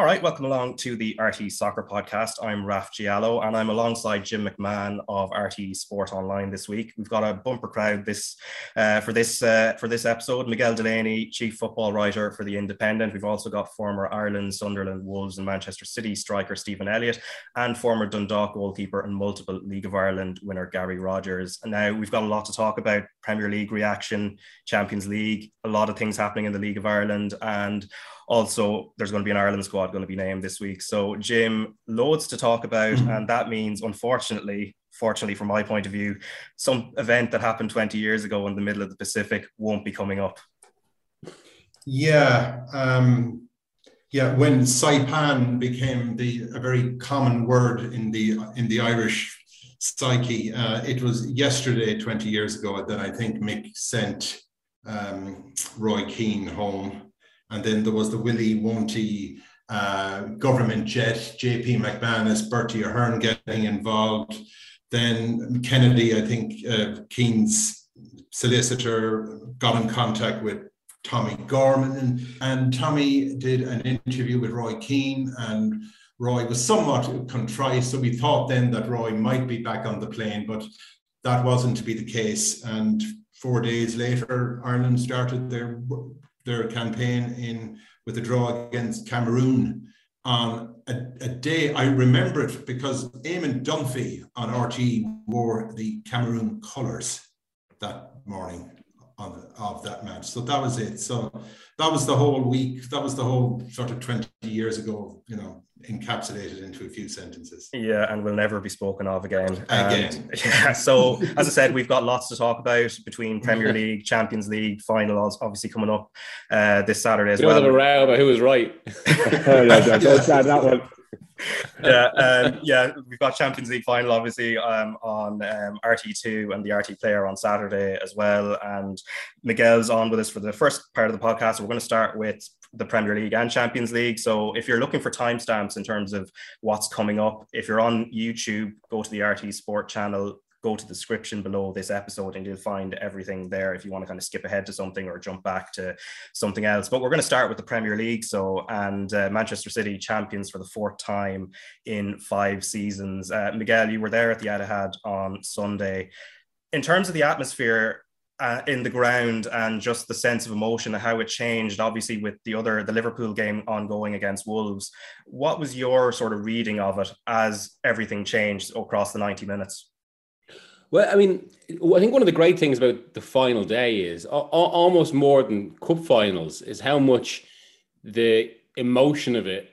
All right, welcome along to the RTÉ Soccer Podcast. I'm Raf Giallo, and I'm alongside Jim McMahon of RTÉ Sport Online this week. We've got a bumper crowd this uh, for this uh, for this episode. Miguel Delaney, chief football writer for the Independent. We've also got former Ireland, Sunderland, Wolves, and Manchester City striker Stephen Elliott, and former Dundalk goalkeeper and multiple League of Ireland winner Gary Rogers. And now we've got a lot to talk about: Premier League reaction, Champions League, a lot of things happening in the League of Ireland, and also, there's going to be an Ireland squad going to be named this week. So, Jim, loads to talk about. Mm-hmm. And that means, unfortunately, fortunately, from my point of view, some event that happened 20 years ago in the middle of the Pacific won't be coming up. Yeah. Um, yeah, when Saipan became the a very common word in the in the Irish psyche, uh, it was yesterday, 20 years ago, that I think Mick sent um, Roy Keane home and then there was the Willie Wonty uh, government jet, JP McManus, Bertie Ahern getting involved. Then Kennedy, I think uh, Keane's solicitor, got in contact with Tommy Gorman, and, and Tommy did an interview with Roy Keane, and Roy was somewhat contrite. So we thought then that Roy might be back on the plane, but that wasn't to be the case. And four days later, Ireland started their their campaign in with a draw against Cameroon on a, a, day. I remember it because Eamon Dunphy on RTÉ wore the Cameroon colours that morning of, of that match. So that was it. So that was the whole week. That was the whole sort of 20 years ago, you know, encapsulated into a few sentences. Yeah, and will never be spoken of again. Again. And, yeah. So as I said, we've got lots to talk about between Premier League, Champions League finals, obviously coming up uh, this Saturday as you well. A row about who was right. oh, no, don't, don't that one. yeah, um, yeah, we've got Champions League final obviously um, on um, RTÉ2 and the RTÉ player on Saturday as well. And Miguel's on with us for the first part of the podcast. We're going to start with the Premier League and Champions League. So if you're looking for timestamps in terms of what's coming up, if you're on YouTube, go to the RTÉ Sport channel, go to the description below this episode and you'll find everything there if you want to kind of skip ahead to something or jump back to something else. But we're going to start with the Premier League. So, and uh, Manchester City champions for the fourth time in five seasons. Uh, Miguel, you were there at the Etihad on Sunday. In terms of the atmosphere, uh, in the ground and just the sense of emotion and how it changed obviously with the other the liverpool game ongoing against wolves what was your sort of reading of it as everything changed across the 90 minutes? Well i mean i think one of the great things about the final day is almost more than cup finals is how much the emotion of it,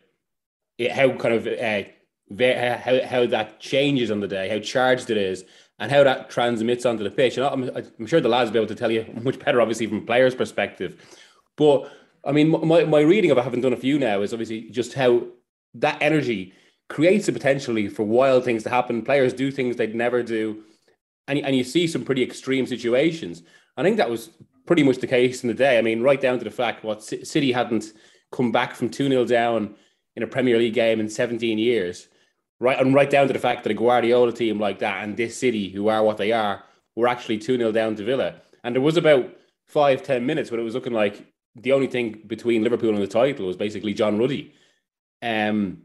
it how kind of uh, how, how that changes on the day how charged it is and how that transmits onto the pitch. And I'm, I'm sure the lads will be able to tell you much better, obviously, from players' perspective. But I mean, my, my reading of it, having done a few now, is obviously just how that energy creates the potentially for wild things to happen. Players do things they'd never do. And, and you see some pretty extreme situations. I think that was pretty much the case in the day. I mean, right down to the fact what City hadn't come back from 2 0 down in a Premier League game in 17 years right and right down to the fact that a Guardiola team like that and this city, who are what they are, were actually 2 0 down to Villa. And there was about five, ten minutes when it was looking like the only thing between Liverpool and the title was basically John Ruddy. Um,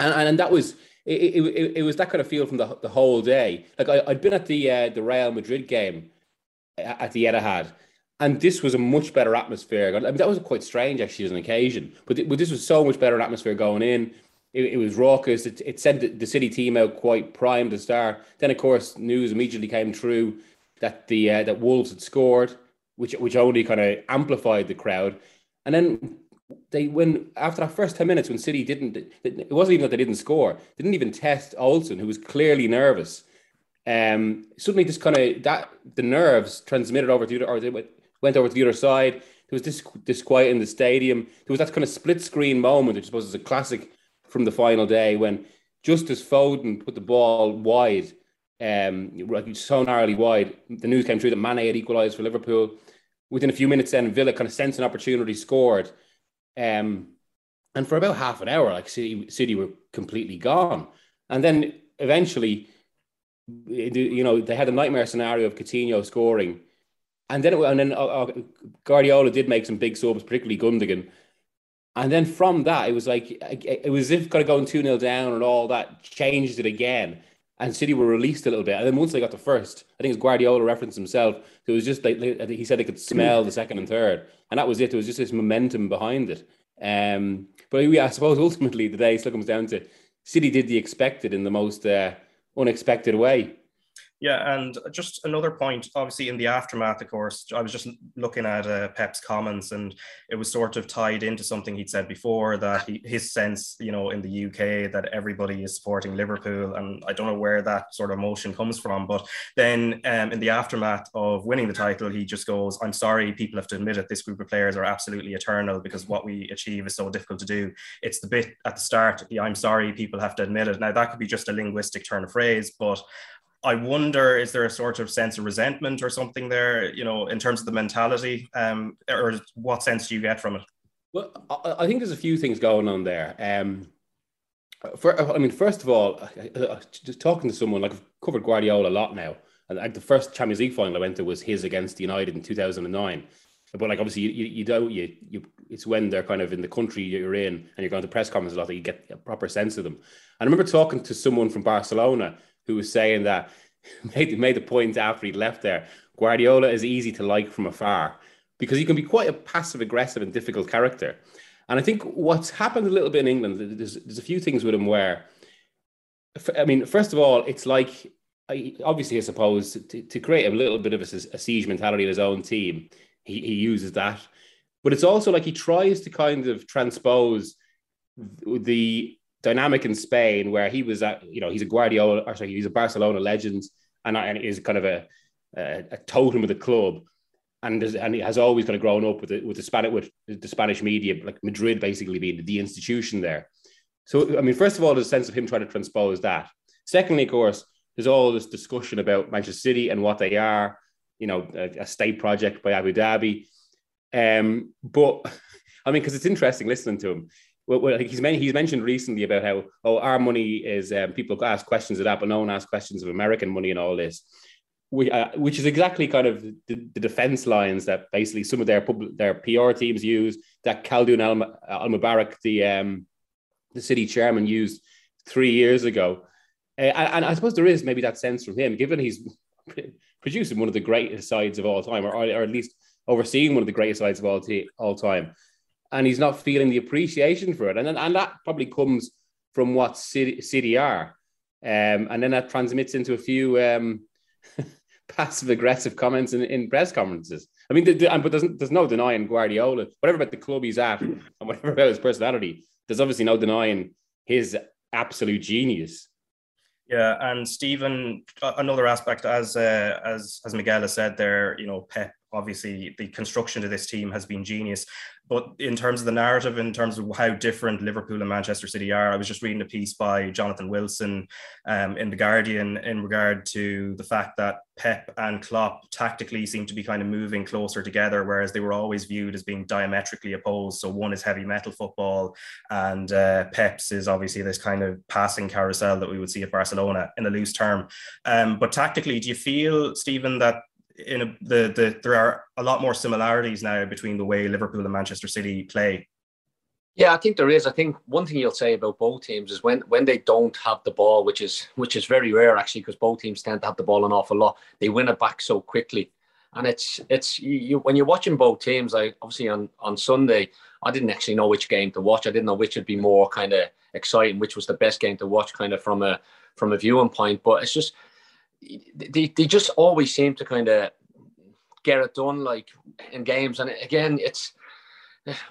and, and that was it, it, it was that kind of feel from the, the whole day. Like I, I'd been at the uh, the Real Madrid game at the Etihad, and this was a much better atmosphere. I mean, that was quite strange actually as an occasion, but, but this was so much better atmosphere going in. It, it was raucous. It, it sent the City team out quite primed to start. Then, of course, news immediately came through that the uh, that Wolves had scored, which which only kind of amplified the crowd. And then they when after that first 10 minutes when City didn't it wasn't even that they didn't score they didn't even test Olsen who was clearly nervous um suddenly just kind of that the nerves transmitted over to the or they went, went over to the other side there was this disquiet in the stadium there was that kind of split screen moment which I suppose is a classic from the final day when just as Foden put the ball wide, um, so narrowly wide, the news came through that Mane had equalised for Liverpool. Within a few minutes, then Villa kind of sensed an opportunity, scored, um, and for about half an hour, like City, City were completely gone. And then eventually, you know, they had a nightmare scenario of Coutinho scoring, and then it, and then uh, uh, Guardiola did make some big subs, particularly Gundogan And then from that, it was like it was as if kind of going 2 0 down and all that changed it again. And City were released a little bit. And then once they got the first, I think it's Guardiola referenced himself. It was just like he said they could smell the second and third. And that was it. There was just this momentum behind it. Um, but I suppose ultimately the day still comes down to City did the expected in the most uh, unexpected way. Yeah, and just another point, obviously, in the aftermath, of course, I was just looking at uh, Pep's comments, and it was sort of tied into something he'd said before that he, his sense, you know, in the UK that everybody is supporting Liverpool, and I don't know where that sort of emotion comes from. But then um, in the aftermath of winning the title, he just goes, "I'm sorry, people have to admit it. This group of players are absolutely eternal because what we achieve is so difficult to do. It's the bit at the start. Yeah, I'm sorry, people have to admit it. Now that could be just a linguistic turn of phrase, but I wonder, is there a sort of sense of resentment or something there, you know, in terms of the mentality, um, or what sense do you get from it? Well, I think there's a few things going on there. Um, for, I mean, first of all, just talking to someone like I've covered Guardiola a lot now, and like the first Champions League final I went to was his against United in 2009. But like obviously, you, you don't you you it's when they're kind of in the country you're in and you're going to press conferences a lot that you get a proper sense of them. And I remember talking to someone from Barcelona who was saying that made made the point after he left there. Guardiola is easy to like from afar because he can be quite a passive aggressive and difficult character. And I think what's happened a little bit in England, there's, there's a few things with him where, I mean, first of all, it's like, obviously, I suppose, to, to create a little bit of a, a siege mentality in his own team, he, he uses that. But it's also like he tries to kind of transpose the dynamic in Spain where he was at, you know, he's a Guardiola, or sorry, he's a Barcelona legend and, and is kind of a, a, a totem of the club. And, and he has always kind of grown up with the, with the Spanish with the Spanish media, like Madrid basically being the institution there. So, I mean, first of all, there's a sense of him trying to transpose that. Secondly, of course, there's all this discussion about Manchester City and what they are, you know, a, a state project by Abu Dhabi. Um, but I mean, because it's interesting listening to him well, he's, he's mentioned recently about how oh our money is um, people ask questions of that, but no one asks questions of American money and all this, we, uh, which is exactly kind of the, the, defense lines that basically some of their public, their PR teams use that Khaldoon Al, Al Mubarak, the um, the city chairman, used three years ago, uh, and, and I suppose there is maybe that sense from him, given he's producing one of the greatest sides of all time, or, or at least overseeing one of the greatest sides of all, t- all time and he's not feeling the appreciation for it. And, and that probably comes from what City, City are. Um, and then that transmits into a few um, passive aggressive comments in, in press conferences. I mean, the, the, but there's, there's no denying Guardiola, whatever about the club he's at and whatever about his personality, there's obviously no denying his absolute genius. Yeah, and Stephen, another aspect, as uh, as as Miguel has said there, you know, Pep obviously the construction of this team has been genius. But in terms of the narrative, in terms of how different Liverpool and Manchester City are, I was just reading a piece by Jonathan Wilson um, in The Guardian in regard to the fact that Pep and Klopp tactically seem to be kind of moving closer together, whereas they were always viewed as being diametrically opposed. So one is heavy metal football, and uh, Pep's is obviously this kind of passing carousel that we would see at Barcelona in a loose term. Um, but tactically, do you feel, Stephen, that in a, the the there are a lot more similarities now between the way Liverpool and Manchester City play. Yeah, I think there is. I think one thing you'll say about both teams is when when they don't have the ball, which is which is very rare actually, because both teams tend to have the ball an awful lot. They win it back so quickly, and it's it's you, you when you're watching both teams. Like obviously on on Sunday, I didn't actually know which game to watch. I didn't know which would be more kind of exciting, which was the best game to watch, kind of from a from a viewing point. But it's just they, they just always seem to kind of get it done like in games. And again it's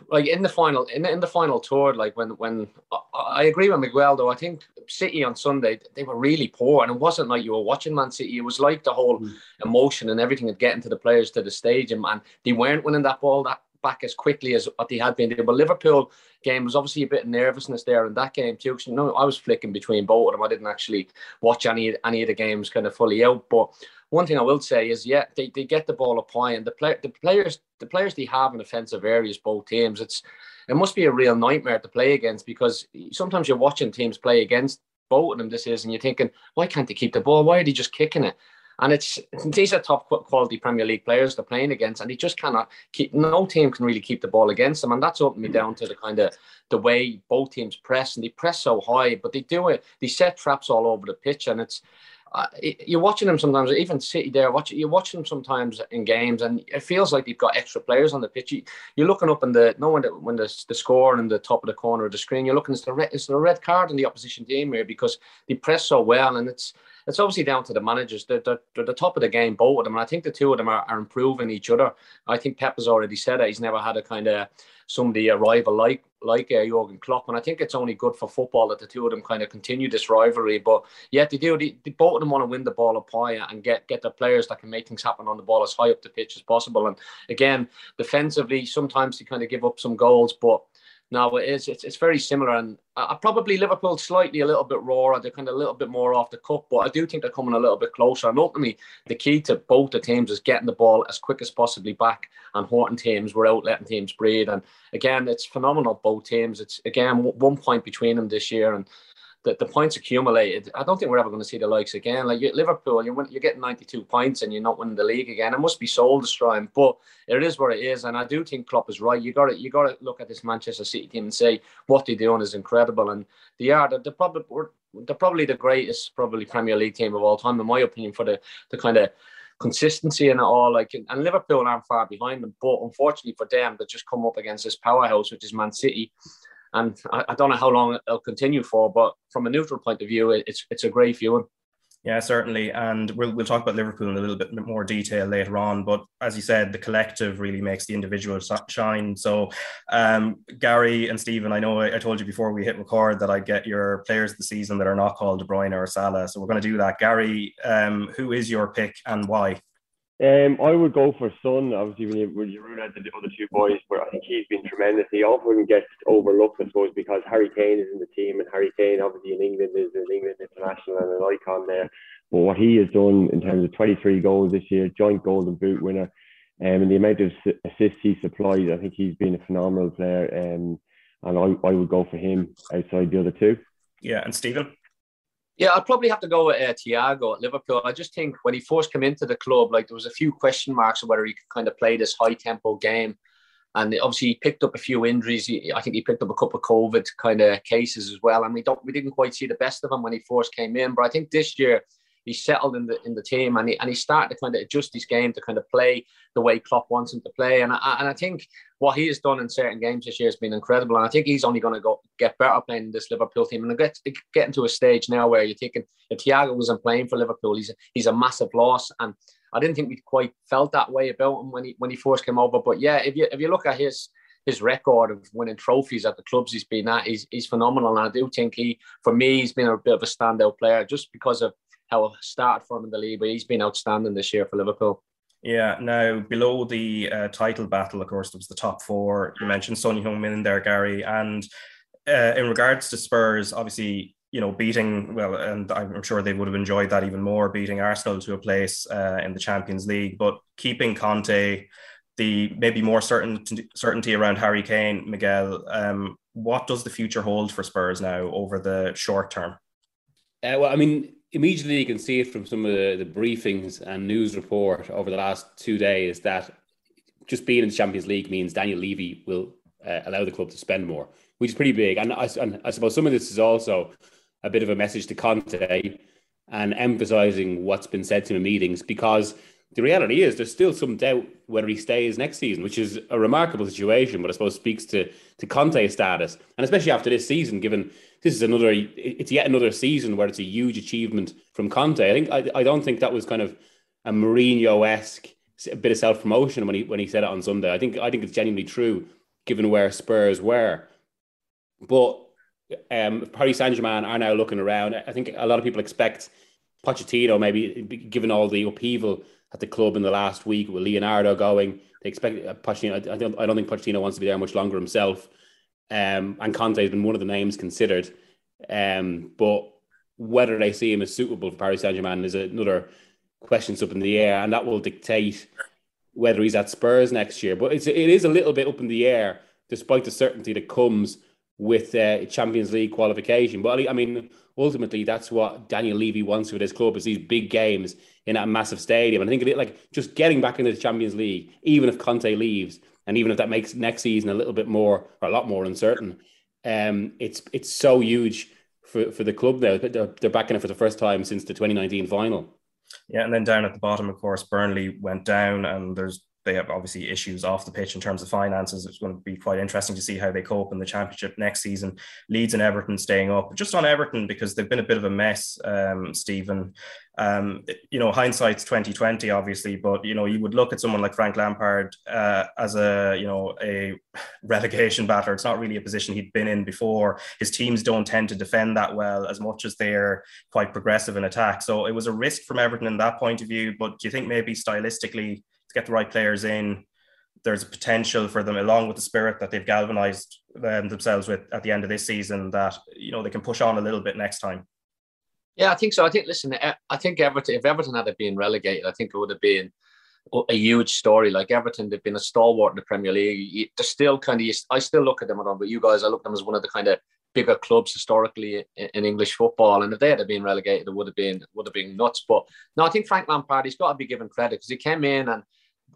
like in the final in, in the final tour like when when I agree with Miguel though. I think City on Sunday they were really poor. And it wasn't like you were watching Man City. It was like the whole mm. emotion and everything of getting to the players to the stage and man they weren't winning that ball that back as quickly as what they had been But Liverpool game was obviously a bit of nervousness there in that game too. Because, you know, I was flicking between both of them. I didn't actually watch any any of the games kind of fully out. But one thing I will say is, yeah, they, they get the ball up high, and the play, the players the players they have in offensive areas, both teams, it's it must be a real nightmare to play against because sometimes you're watching teams play against both of them this is, and you're thinking, why can't they keep the ball? Why are they just kicking it? And it's these are top quality Premier League players they're playing against, and he just cannot keep. No team can really keep the ball against them, and that's opened me down to the kind of the way both teams press, and they press so high, but they do it. They set traps all over the pitch, and it's uh, you're watching them sometimes, even City there, watch, you're watching them sometimes in games, and it feels like they've got extra players on the pitch. You, are looking up in the no when the when the, the score in the top of the corner of the screen, you're looking, it's the red, it's the red card in the opposition team here because they press so well, and it's it's obviously down to the managers. They're, they're, they're, the top of the game, both of them. And I think the two of them are, are improving each other. I think Pep has already said that he's never had a kind of somebody a rival like like uh, Jurgen Klopp, and I think it's only good for football that the two of them kind of continue this rivalry. But yet they do, they, they both of them want to win the ball up high and get get the players that can make things happen on the ball as high up the pitch as possible. And again, defensively, sometimes they kind of give up some goals, but no, it is. It's, it's very similar, and I, probably Liverpool slightly a little bit rawer. They're kind of a little bit more off the cup, but I do think they're coming a little bit closer. And ultimately, the key to both the teams is getting the ball as quick as possibly back and hurting teams without letting teams breathe. And again, it's phenomenal both teams. It's again one point between them this year, and the, the points accumulated, I don't think we're ever going to see the likes again. Like you, Liverpool, you're, you're getting 92 points and you're not winning the league again. It must be soul destroying, but it is what it is. And I do think Klopp is right. You got to you got to look at this Manchester City team and say what they're doing is incredible. And they are they're, they're probably they're probably the greatest probably Premier League team of all time, in my opinion, for the the kind of consistency and all. Like, and Liverpool aren't far behind them, but unfortunately for them, they just come up against this powerhouse, which is Man City and I, I, don't know how long it'll continue for. But from a neutral point of view, it's it's a great viewing. Yeah, certainly, and we'll we'll talk about Liverpool in a little bit more detail later on. But as you said, the collective really makes the individual shine. So, um, Gary and Stephen, I know I, I told you before we hit record that I'd get your players of the season that are not called De Bruyne or Salah. So we're going to do that. Gary, um, who is your pick and why? Um, I would go for Son. Obviously, when you, when you rule out the other two boys, but I think he's been tremendous. He often gets overlooked, I suppose, because Harry Kane is in the team, and Harry Kane, obviously, in England, is an England international and an icon there. But what he has done in terms of 23 goals this year, joint Golden Boot winner, um, and the amount of assists he supplies, I think he's been a phenomenal player. Um, and I, I would go for him outside the other two. Yeah, and Stephen? Yeah, I'd probably have to go with uh, Thiago at Liverpool. I just think when he first came into the club, like there was a few question marks of whether he could kind of play this high tempo game. And obviously, he picked up a few injuries. He, I think he picked up a couple of COVID kind of cases as well. And we don't, we didn't quite see the best of him when he first came in. But I think this year he's settled in the in the team and he and he started to kind of adjust his game to kind of play the way Klopp wants him to play. And I, and I think what he has done in certain games this year has been incredible. And I think he's only going to go get better playing this Liverpool team. And get getting to a stage now where you're thinking if Thiago wasn't playing for Liverpool, he's a, he's a massive loss. And I didn't think we'd quite felt that way about him when he when he first came over. But yeah, if you if you look at his his record of winning trophies at the clubs he's been at, he's, he's phenomenal. And I do think he, for me, he's been a bit of a standout player just because of how it started for him in the league, but he's been outstanding this year for Liverpool. Yeah, now below the uh, title battle, of course, there was the top four. You mentioned Son Heung-min in there, Gary. And uh, in regards to Spurs, obviously, you know, beating, well, and I'm sure they would have enjoyed that even more, beating Arsenal to a place uh, in the Champions League, but keeping Conte, the maybe more certain certainty around Harry Kane, Miguel. Um, what does the future hold for Spurs now over the short term? Uh, well, I mean, immediately you can see it from some of the, the briefings and news report over the last two days that just being in the Champions League means Daniel Levy will uh, allow the club to spend more, which is pretty big. And I, and I suppose some of this is also a bit of a message to Conte and emphasizing what's been said to in meetings because the reality is there's still some doubt whether he stays next season, which is a remarkable situation, but I suppose speaks to to Conte's status, and especially after this season, given this is another it's yet another season where it's a huge achievement from Conte. I think I, I don't think that was kind of a Mourinho esque bit of self promotion when he when he said it on Sunday. I think I think it's genuinely true given where Spurs were, but um, Paris Saint Germain are now looking around. I think a lot of people expect Pochettino, maybe given all the upheaval at the club in the last week with Leonardo going, they expect uh, Pochettino. I don't, I don't think Pochettino wants to be there much longer himself. Um, and Conte has been one of the names considered. Um, but whether they see him as suitable for Paris Saint Germain is another question up in the air, and that will dictate whether he's at Spurs next year. But it's it is a little bit up in the air, despite the certainty that comes with uh, Champions League qualification. But I mean, ultimately, that's what Daniel Levy wants with his club is these big games in that massive stadium. And I think it, like just getting back into the Champions League, even if Conte leaves, and even if that makes next season a little bit more or a lot more uncertain, um, it's it's so huge for, for the club there. They're, they're back in it for the first time since the 2019 final. Yeah, and then down at the bottom, of course, Burnley went down, and there's they have obviously issues off the pitch in terms of finances. It's going to be quite interesting to see how they cope in the championship next season. Leeds and Everton staying up. Just on Everton because they've been a bit of a mess, um, Stephen. Um, you know, hindsight's twenty twenty, obviously, but you know, you would look at someone like Frank Lampard uh, as a you know a relegation batter. It's not really a position he'd been in before. His teams don't tend to defend that well as much as they're quite progressive in attack. So it was a risk from Everton in that point of view. But do you think maybe stylistically? Get the right players in. There's a potential for them, along with the spirit that they've galvanized um, themselves with at the end of this season, that you know they can push on a little bit next time. Yeah, I think so. I think listen, I think Everton, if Everton had been relegated, I think it would have been a huge story. Like Everton, they've been a stalwart in the Premier League. They're still kind of. I still look at them, but you guys, I look at them as one of the kind of bigger clubs historically in, in, English football. And if they had been relegated, it would have been would have been nuts. But no, I think Frank Lampard, he's got to be given credit because he came in and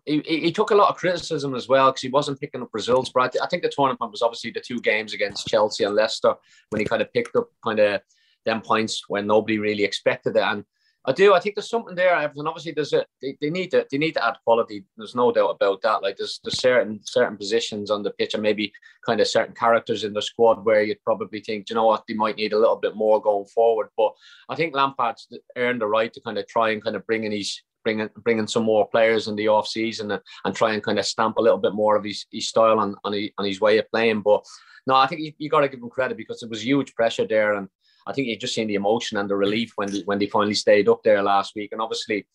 he, he took a lot of criticism as well because he wasn't picking up results. But I, think the tournament was obviously the two games against Chelsea and Leicester when he kind of picked up kind of them points when nobody really expected it. And I do. I think there's something there, Everton. Obviously, there's a they, they need to they need to add quality. There's no doubt about that. Like there's there's certain certain positions on the pitch and maybe kind of certain characters in the squad where you'd probably think, you know what, they might need a little bit more going forward. But I think Lampard's earned the right to kind of try and kind of bring in his bringing bringing some more players in the off season and, and try and kind of stamp a little bit more of his, his style on, on, his, on his way of playing. But no, I think you, you got to give him credit because it was huge pressure there, and I think you just seen the emotion and the relief when they, when they finally stayed up there last week. And obviously,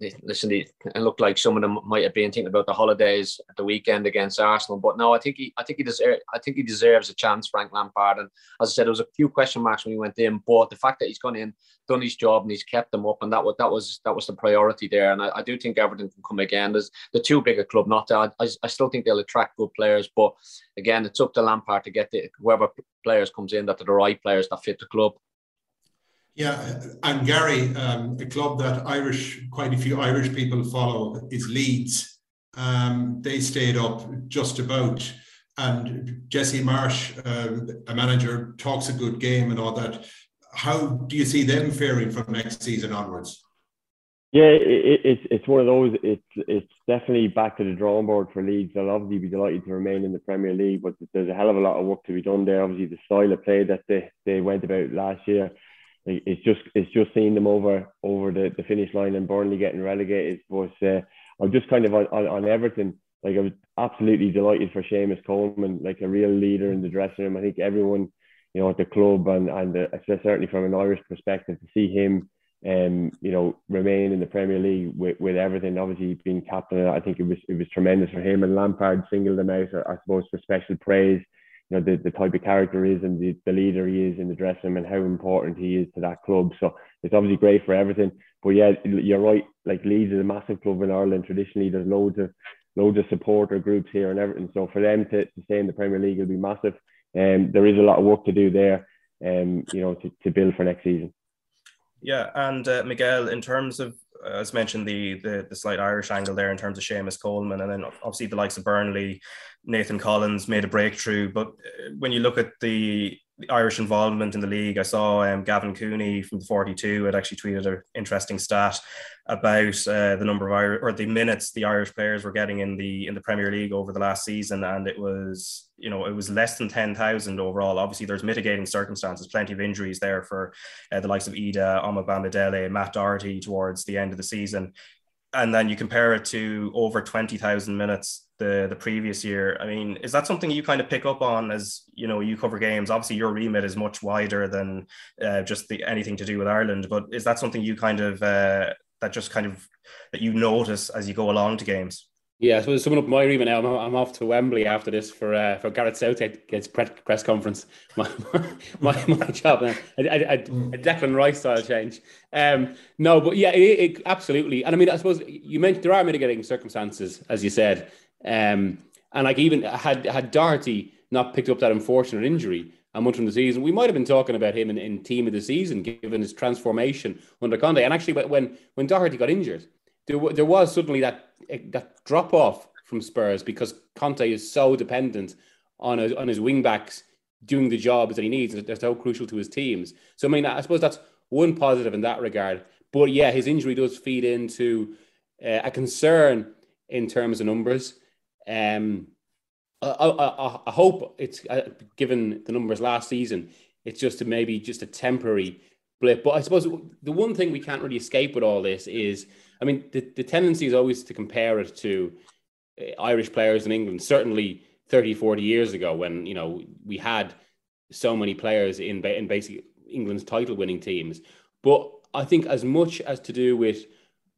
listen, it looked like some of them might have been thinking about the holidays at the weekend against Arsenal. But no, I think he, I think he deserves, I think he deserves a chance, Frank Lampard. And as I said, there was a few question marks when he went in, but the fact that he's gone in, done his job, and he's kept them up, and that was that was that was the priority there. And I, I do think Everton can come again. There's the two big a club not to. I, I still think they'll attract good players, but again, it's up to Lampard to get the whoever players comes in that are the right players that fit the club. Yeah, and Gary, um, a club that Irish, quite a few Irish people follow is Leeds. Um, they stayed up just about, and Jesse Marsh, uh, a manager, talks a good game and all that. How do you see them faring from next season onwards? Yeah, it, it's it's one of those. It's it's definitely back to the drawing board for Leeds. They'll obviously be delighted to remain in the Premier League, but there's a hell of a lot of work to be done there. Obviously, the style of play that they, they went about last year it's just it's just seeing them over over the, the finish line and Burnley getting relegated. But uh, I'm just kind of on, on, on, Everton. Like I was absolutely delighted for Seamus Coleman, like a real leader in the dressing room. I think everyone, you know, at the club and and uh, certainly from an Irish perspective, to see him, um, you know, remain in the Premier League with, with everything. Obviously, being captain, I think it was it was tremendous for him. And Lampard singled him out, I suppose, for special praise you know the, the type of character is and the, the leader he is in the dressing room and how important he is to that club. So it's obviously great for everything. But yeah, you're right. Like Leeds is a massive club in Ireland. Traditionally, there's loads of loads of supporter groups here and everything. So for them to, to stay in the Premier League will be massive. And um, there is a lot of work to do there, um, you know, to, to build for next season. Yeah, and uh, Miguel, in terms of as mentioned, the, the the slight Irish angle there in terms of Seamus Coleman, and then obviously the likes of Burnley, Nathan Collins made a breakthrough. But uh, when you look at the, the Irish involvement in the league, I saw um, Gavin Cooney from the 42 had actually tweeted an interesting stat about uh, the number of Irish or the minutes the Irish players were getting in the in the Premier League over the last season, and it was you know it was less than ten thousand overall. Obviously, there's mitigating circumstances, plenty of injuries there for uh, the likes of Idah, Omobamidele, Matt Doherty towards the end of the season, and then you compare it to over twenty thousand minutes the the previous year. I mean, is that something you kind of pick up on as you know you cover games? Obviously, your remit is much wider than uh, just the anything to do with Ireland, but is that something you kind of uh, that just kind of that you notice as you go along to games? Yeah, so summing up my remit now, I'm, I'm off to Wembley after this for uh, for Gareth Southgate's press conference. My my, my job now, a, a, a, Declan Rice style change. Um, no, but yeah, it, it, absolutely. And I mean, I suppose you mentioned there are mitigating circumstances, as you said. Um, And like even had had Doherty not picked up that unfortunate injury a month from the season, we might have been talking about him in, in team of the season, given his transformation under Conte. And actually, when when Doherty got injured, there, there was suddenly that that drop off from Spurs because Conte is so dependent on his, on his wing backs doing the jobs that he needs. They're so crucial to his teams. So I mean, I suppose that's one positive in that regard. But yeah, his injury does feed into uh, a concern in terms of numbers. Um, I, I, I hope it's uh, given the numbers last season. It's just a, maybe just a temporary blip. But I suppose the one thing we can't really escape with all this is, I mean, the, the tendency is always to compare it to uh, Irish players in England. Certainly, 30, 40 years ago, when you know we had so many players in in basically England's title winning teams. But I think as much as to do with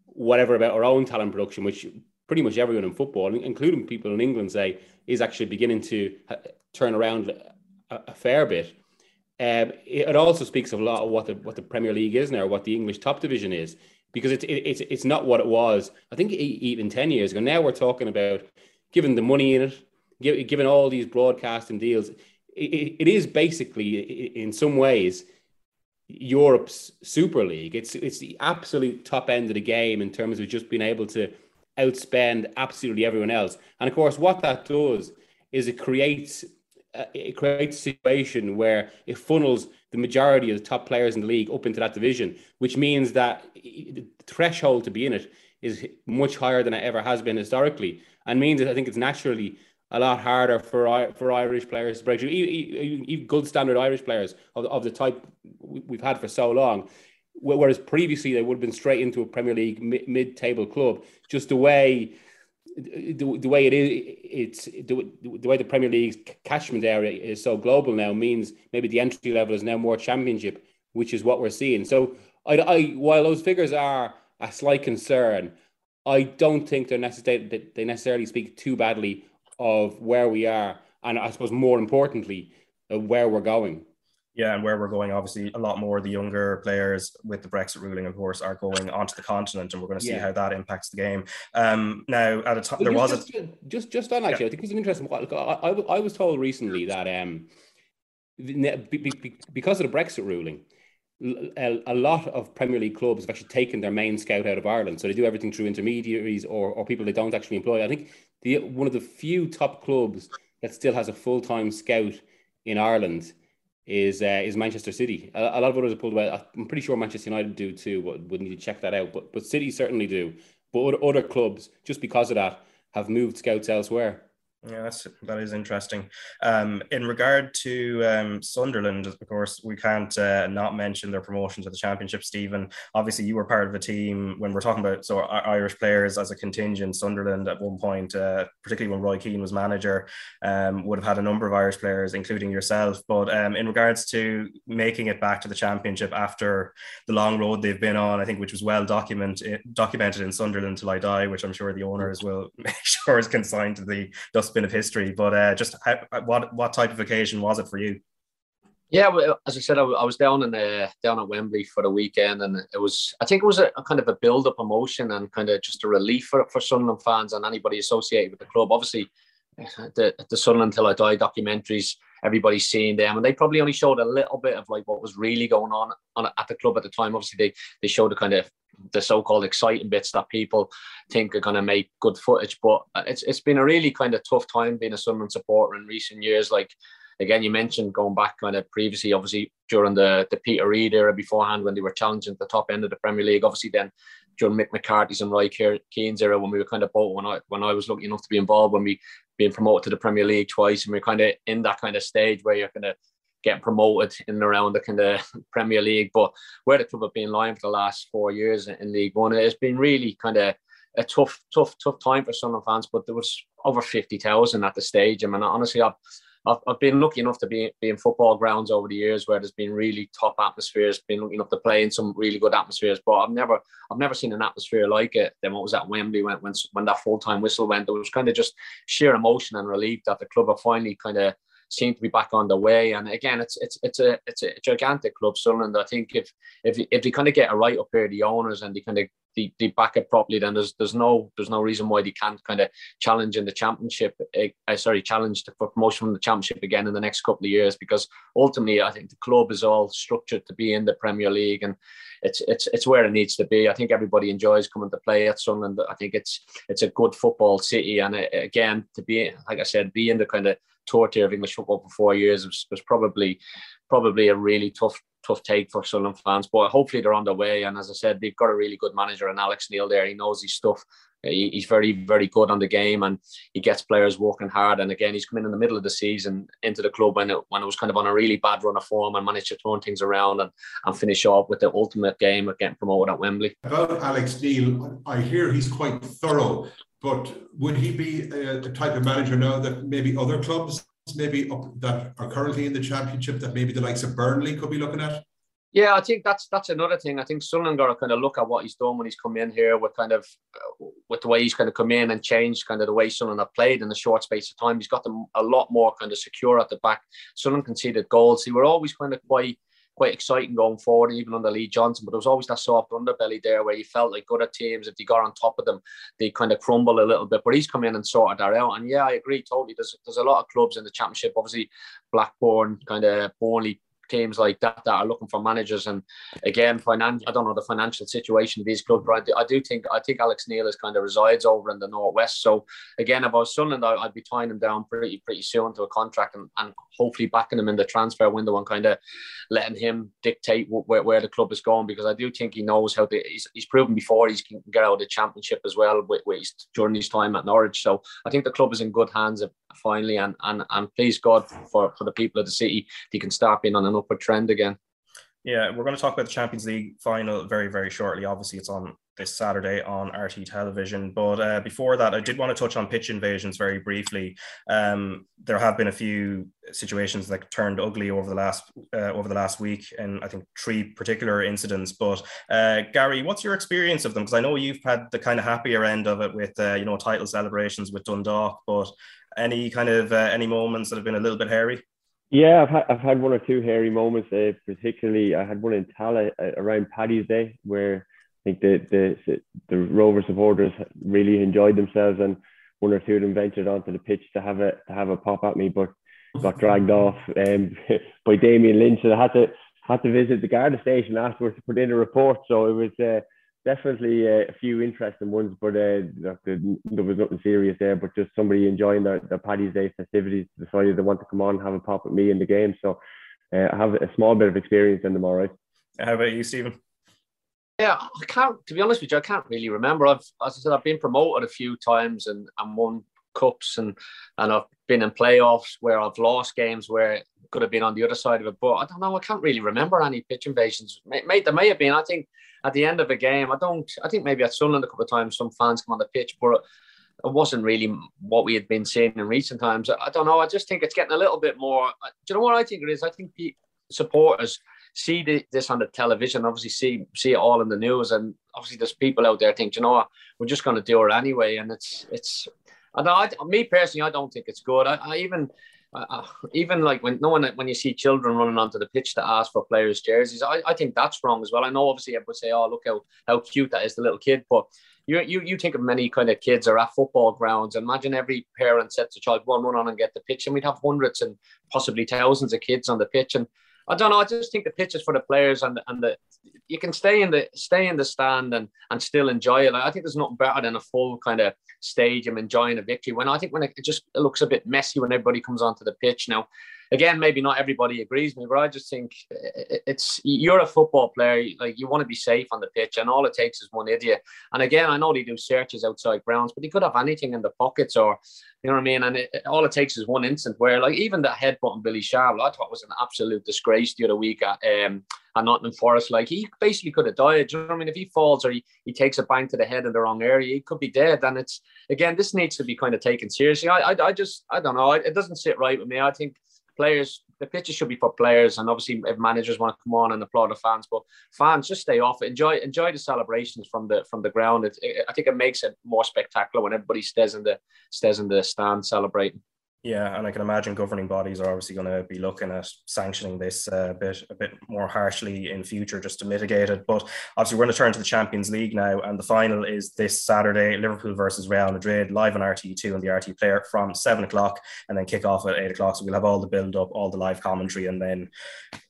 whatever about our own talent production, which pretty much everyone in football, including people in England, say is actually beginning to turn around a, a fair bit. Um, it also speaks of a lot of what the what the Premier League is now, what the English top division is, because it's it, it's it's not what it was. I think even ten years ago. Now we're talking about given the money in it, given all these broadcasting deals, it, it is basically in some ways Europe's Super League. It's it's the absolute top end of the game in terms of just being able to outspend absolutely everyone else. And of course, what that does is it creates uh, it creates a situation where it funnels the majority of the top players in the league up into that division, which means that the threshold to be in it is much higher than it ever has been historically, and means that I think it's naturally a lot harder for for Irish players to break through, even good standard Irish players of, of the type we've had for so long. Whereas previously they would have been straight into a Premier League mid-table club. Just the way the, the way it is, it's the, the way the Premier League's catchment area is so global now means maybe the entry level is now more Championship, which is what we're seeing. So, I, I while those figures are a slight concern, I don't think they're necessarily they necessarily speak too badly of where we are, and I suppose more importantly, uh, where we're going. Yeah, and where we're going, obviously, a lot more of the younger players with the Brexit ruling, of course, are going onto the continent, and we're going to see yeah. how that impacts the game. Um, now, at a time, there just, was just, a just just on actually, yeah. I think it's an interesting. Look, I, I, I was told recently that um, because of the Brexit ruling, a, lot of Premier League clubs have actually taken their main scout out of Ireland, so they do everything through intermediaries or, or people they don't actually employ. I think the one of the few top clubs that still has a full time scout in Ireland is uh, is Manchester City. A, a, lot of others have pulled away. I'm pretty sure Manchester United do too, but would need to check that out. But but City certainly do. But other, other clubs, just because of that, have moved scouts elsewhere. Yeah, that's that is interesting. Um, in regard to um, Sunderland, of course, we can't uh, not mention their promotion to the championship. Stephen, obviously, you were part of a team when we're talking about so Irish players as a contingent. Sunderland at one point, uh, particularly when Roy Keane was manager, um, would have had a number of Irish players, including yourself. But um, in regards to making it back to the championship after the long road they've been on, I think which was well documented documented in Sunderland till I die, which I'm sure the owners will make sure is consigned to the of history. But uh, just how, what what type of occasion was it for you? Yeah, well, as I said, I, was down in uh, down at Wembley for the weekend, and it was I think it was a, a kind of a build up emotion and kind of just a relief for for Sunderland fans and anybody associated with the club. Obviously, the the Sunderland Till I Die documentaries, everybody's seeing them, and they probably only showed a little bit of like what was really going on, on at the club at the time. Obviously, they they showed the kind of the so-called exciting bits that people think are going to make good footage. But it's it's been a really kind of tough time being a Sunderland supporter in recent years. Like again, you mentioned going back kind of previously, obviously during the the Peter Reid era beforehand when they were challenging the top end of the Premier League. Obviously then during Mick McCarthy's and Roy Keane's era when we were kind of both when I when I was lucky enough to be involved when we being promoted to the Premier League twice and we're kind of in that kind of stage where you're kind of getting promoted in and around the kind of Premier League. But where the club have been lying for the last four years in League One, it's been really kind of a tough, tough, tough time for Sunderland fans. But there was over fifty thousand at the stage. I mean, honestly, I've, I've, I've been lucky enough to be, be in football grounds over the years where there's been really top atmospheres. Been lucky enough to play in some really good atmospheres, but I've never I've never seen an atmosphere like it Then what was at Wembley when when, when that full time whistle went. There was kind of just sheer emotion and relief that the club are finally kind of seem to be back on the way. And again, it's it's it's a it's a gigantic club, Sunderland. I think if if if they kind of get a right up here, the owners and they kind of they, they back it properly, then there's there's no there's no reason why they can't kind of challenge in the championship. Uh, sorry, challenge for promotion from the championship again in the next couple of years. Because ultimately, I think the club is all structured to be in the Premier League, and it's it's it's where it needs to be. I think everybody enjoys coming to play at Sunderland. I think it's it's a good football city, and it, again, to be like I said, be in the kind of tour tier of English football for four years was, was probably probably a really tough tough take for Sunderland fans. But hopefully they're on their way. And as I said, they've got a really good manager and Alex Neil there. He knows his stuff. Uh, he, he's very, very good on the game and he gets players working hard. And again, he's come in in the middle of the season into the club when it, when it was kind of on a really bad run of form and managed to turn things around and, and finish off with the ultimate game of getting promoted at Wembley. About Alex Neil, I hear he's quite thorough. But would he be uh, the type of manager now that maybe other clubs maybe that are currently in the championship that maybe the likes of Burnley could be looking at? Yeah, I think that's that's another thing. I think Sunderland got to kind of look at what he's done when he's come in here with kind of uh, with the way he's kind of come in and changed kind of the way Sunderland have played in a short space of time. He's got them a lot more kind of secure at the back. Sunderland conceded goals. He were always kind of quite quite exciting going forward, even under Lee Johnson. But there was always that soft underbelly there where you felt like good at teams, if you got on top of them, they kind of crumble a little bit. But he's come in and sorted that out. And yeah, I agree totally. There's there's a lot of clubs in the championship, obviously Blackburn, kind of Burnley, teams like that that are looking for managers. And again, financial, I don't know the financial situation of these clubs, but I do, I do, think I think Alex Neil is kind of resides over in the northwest. So again, if I was Sunderland, I'd be tying him down pretty pretty soon to a contract and, and hopefully backing him in the transfer window and kind of letting him dictate where, where the club is going because I do think he knows how to. He's, he's proven before he can get out of the championship as well with, with his, during his time at Norwich. So I think the club is in good hands uh, finally, and and and please God for for the people of the city, he can start being on an upward trend again. Yeah, we're going to talk about the Champions League final very, very shortly. Obviously, it's on this Saturday on RTÉ television. But uh, before that, I did want to touch on pitch invasions very briefly. Um, there have been a few situations that turned ugly over the last uh, over the last week, and I think three particular incidents. But uh, Gary, what's your experience of them? Because I know you've had the kind of happier end of it with uh, you know title celebrations with Dundalk, but any kind of uh, any moments that have been a little bit hairy? Yeah, I've had I've had one or two hairy moments. Uh, particularly, I had one in Tallaght uh, around Paddy's Day where I think the the the Rover supporters really enjoyed themselves, and one or two of them ventured onto the pitch to have a to have a pop at me, but got dragged off um, by Damien Lynch, and I had to had to visit the Garda station afterwards to put in a report. So it was uh, definitely uh, a few interesting ones, but uh, there was nothing serious there. But just somebody enjoying their, their Paddy's Day festivities decided they want to come on and have a pop at me in the game. So uh, I have a small bit of experience in them, all right. How about you, Stephen? Yeah, I can't. To be honest with you, I can't really remember. I've, as I said, I've been promoted a few times and, and won cups, and and I've been in playoffs where I've lost games where it could have been on the other side of it. But I don't know. I can't really remember any pitch invasions. May, there may have been. I think at the end of a game, I don't. I think maybe at Sunderland a couple of times some fans come on the pitch, but it wasn't really what we had been seeing in recent times. I don't know. I just think it's getting a little bit more. Do you know what I think it is? I think supporters see the, this on the television, obviously see see it all in the news, and obviously there's people out there think, you know what, we're just going to do it anyway, and it's it's. Know, I, me personally, I don't think it's good. I, I even even like when no one when you see children running onto the pitch to ask for players' jerseys, I, I think that's wrong as well. I know obviously everyone say, "Oh, look how how cute that is, the little kid," but you you you think of many kind of kids are at football grounds. Imagine every parent sets a child, "One, run on and get the pitch," and we'd have hundreds and possibly thousands of kids on the pitch. And I don't know. I just think the pitch is for the players and and the you can stay in the stay in the stand and and still enjoy it. Like, I think there's nothing better than a full kind of stadium enjoying a victory. When I think when it just it looks a bit messy when everybody comes onto the pitch now. Again, maybe not everybody agrees with me, but I just think it's you're a football player. Like you want to be safe on the pitch, and all it takes is one idiot. And again, I know they do searches outside grounds, but he could have anything in the pockets, or you know what I mean. And it, all it takes is one instant where, like, even that headbutt on Billy Sharp, I thought was an absolute disgrace the other week at um, at Nottingham Forest. Like he basically could have died. Do you know what I mean? If he falls or he, he takes a bang to the head in the wrong area, he could be dead. And it's again, this needs to be kind of taken seriously. I I, I just I don't know. It doesn't sit right with me. I think players, the pitches should be for players, and obviously if managers want to come on and applaud the fans, but fans just stay off. Enjoy enjoy the celebrations from the from the ground. It, it, I think it makes it more spectacular when everybody stays in the stays in the stand celebrating. Yeah, and I can imagine governing bodies are obviously going to be looking at sanctioning this uh, a bit a bit more harshly in future just to mitigate it. But obviously, we're going to turn to the Champions League now, and the final is this Saturday: Liverpool versus Real Madrid, live on RTE2 and the RTÉ Player from seven o'clock, and then kick off at eight o'clock. So we'll have all the build up, all the live commentary, and then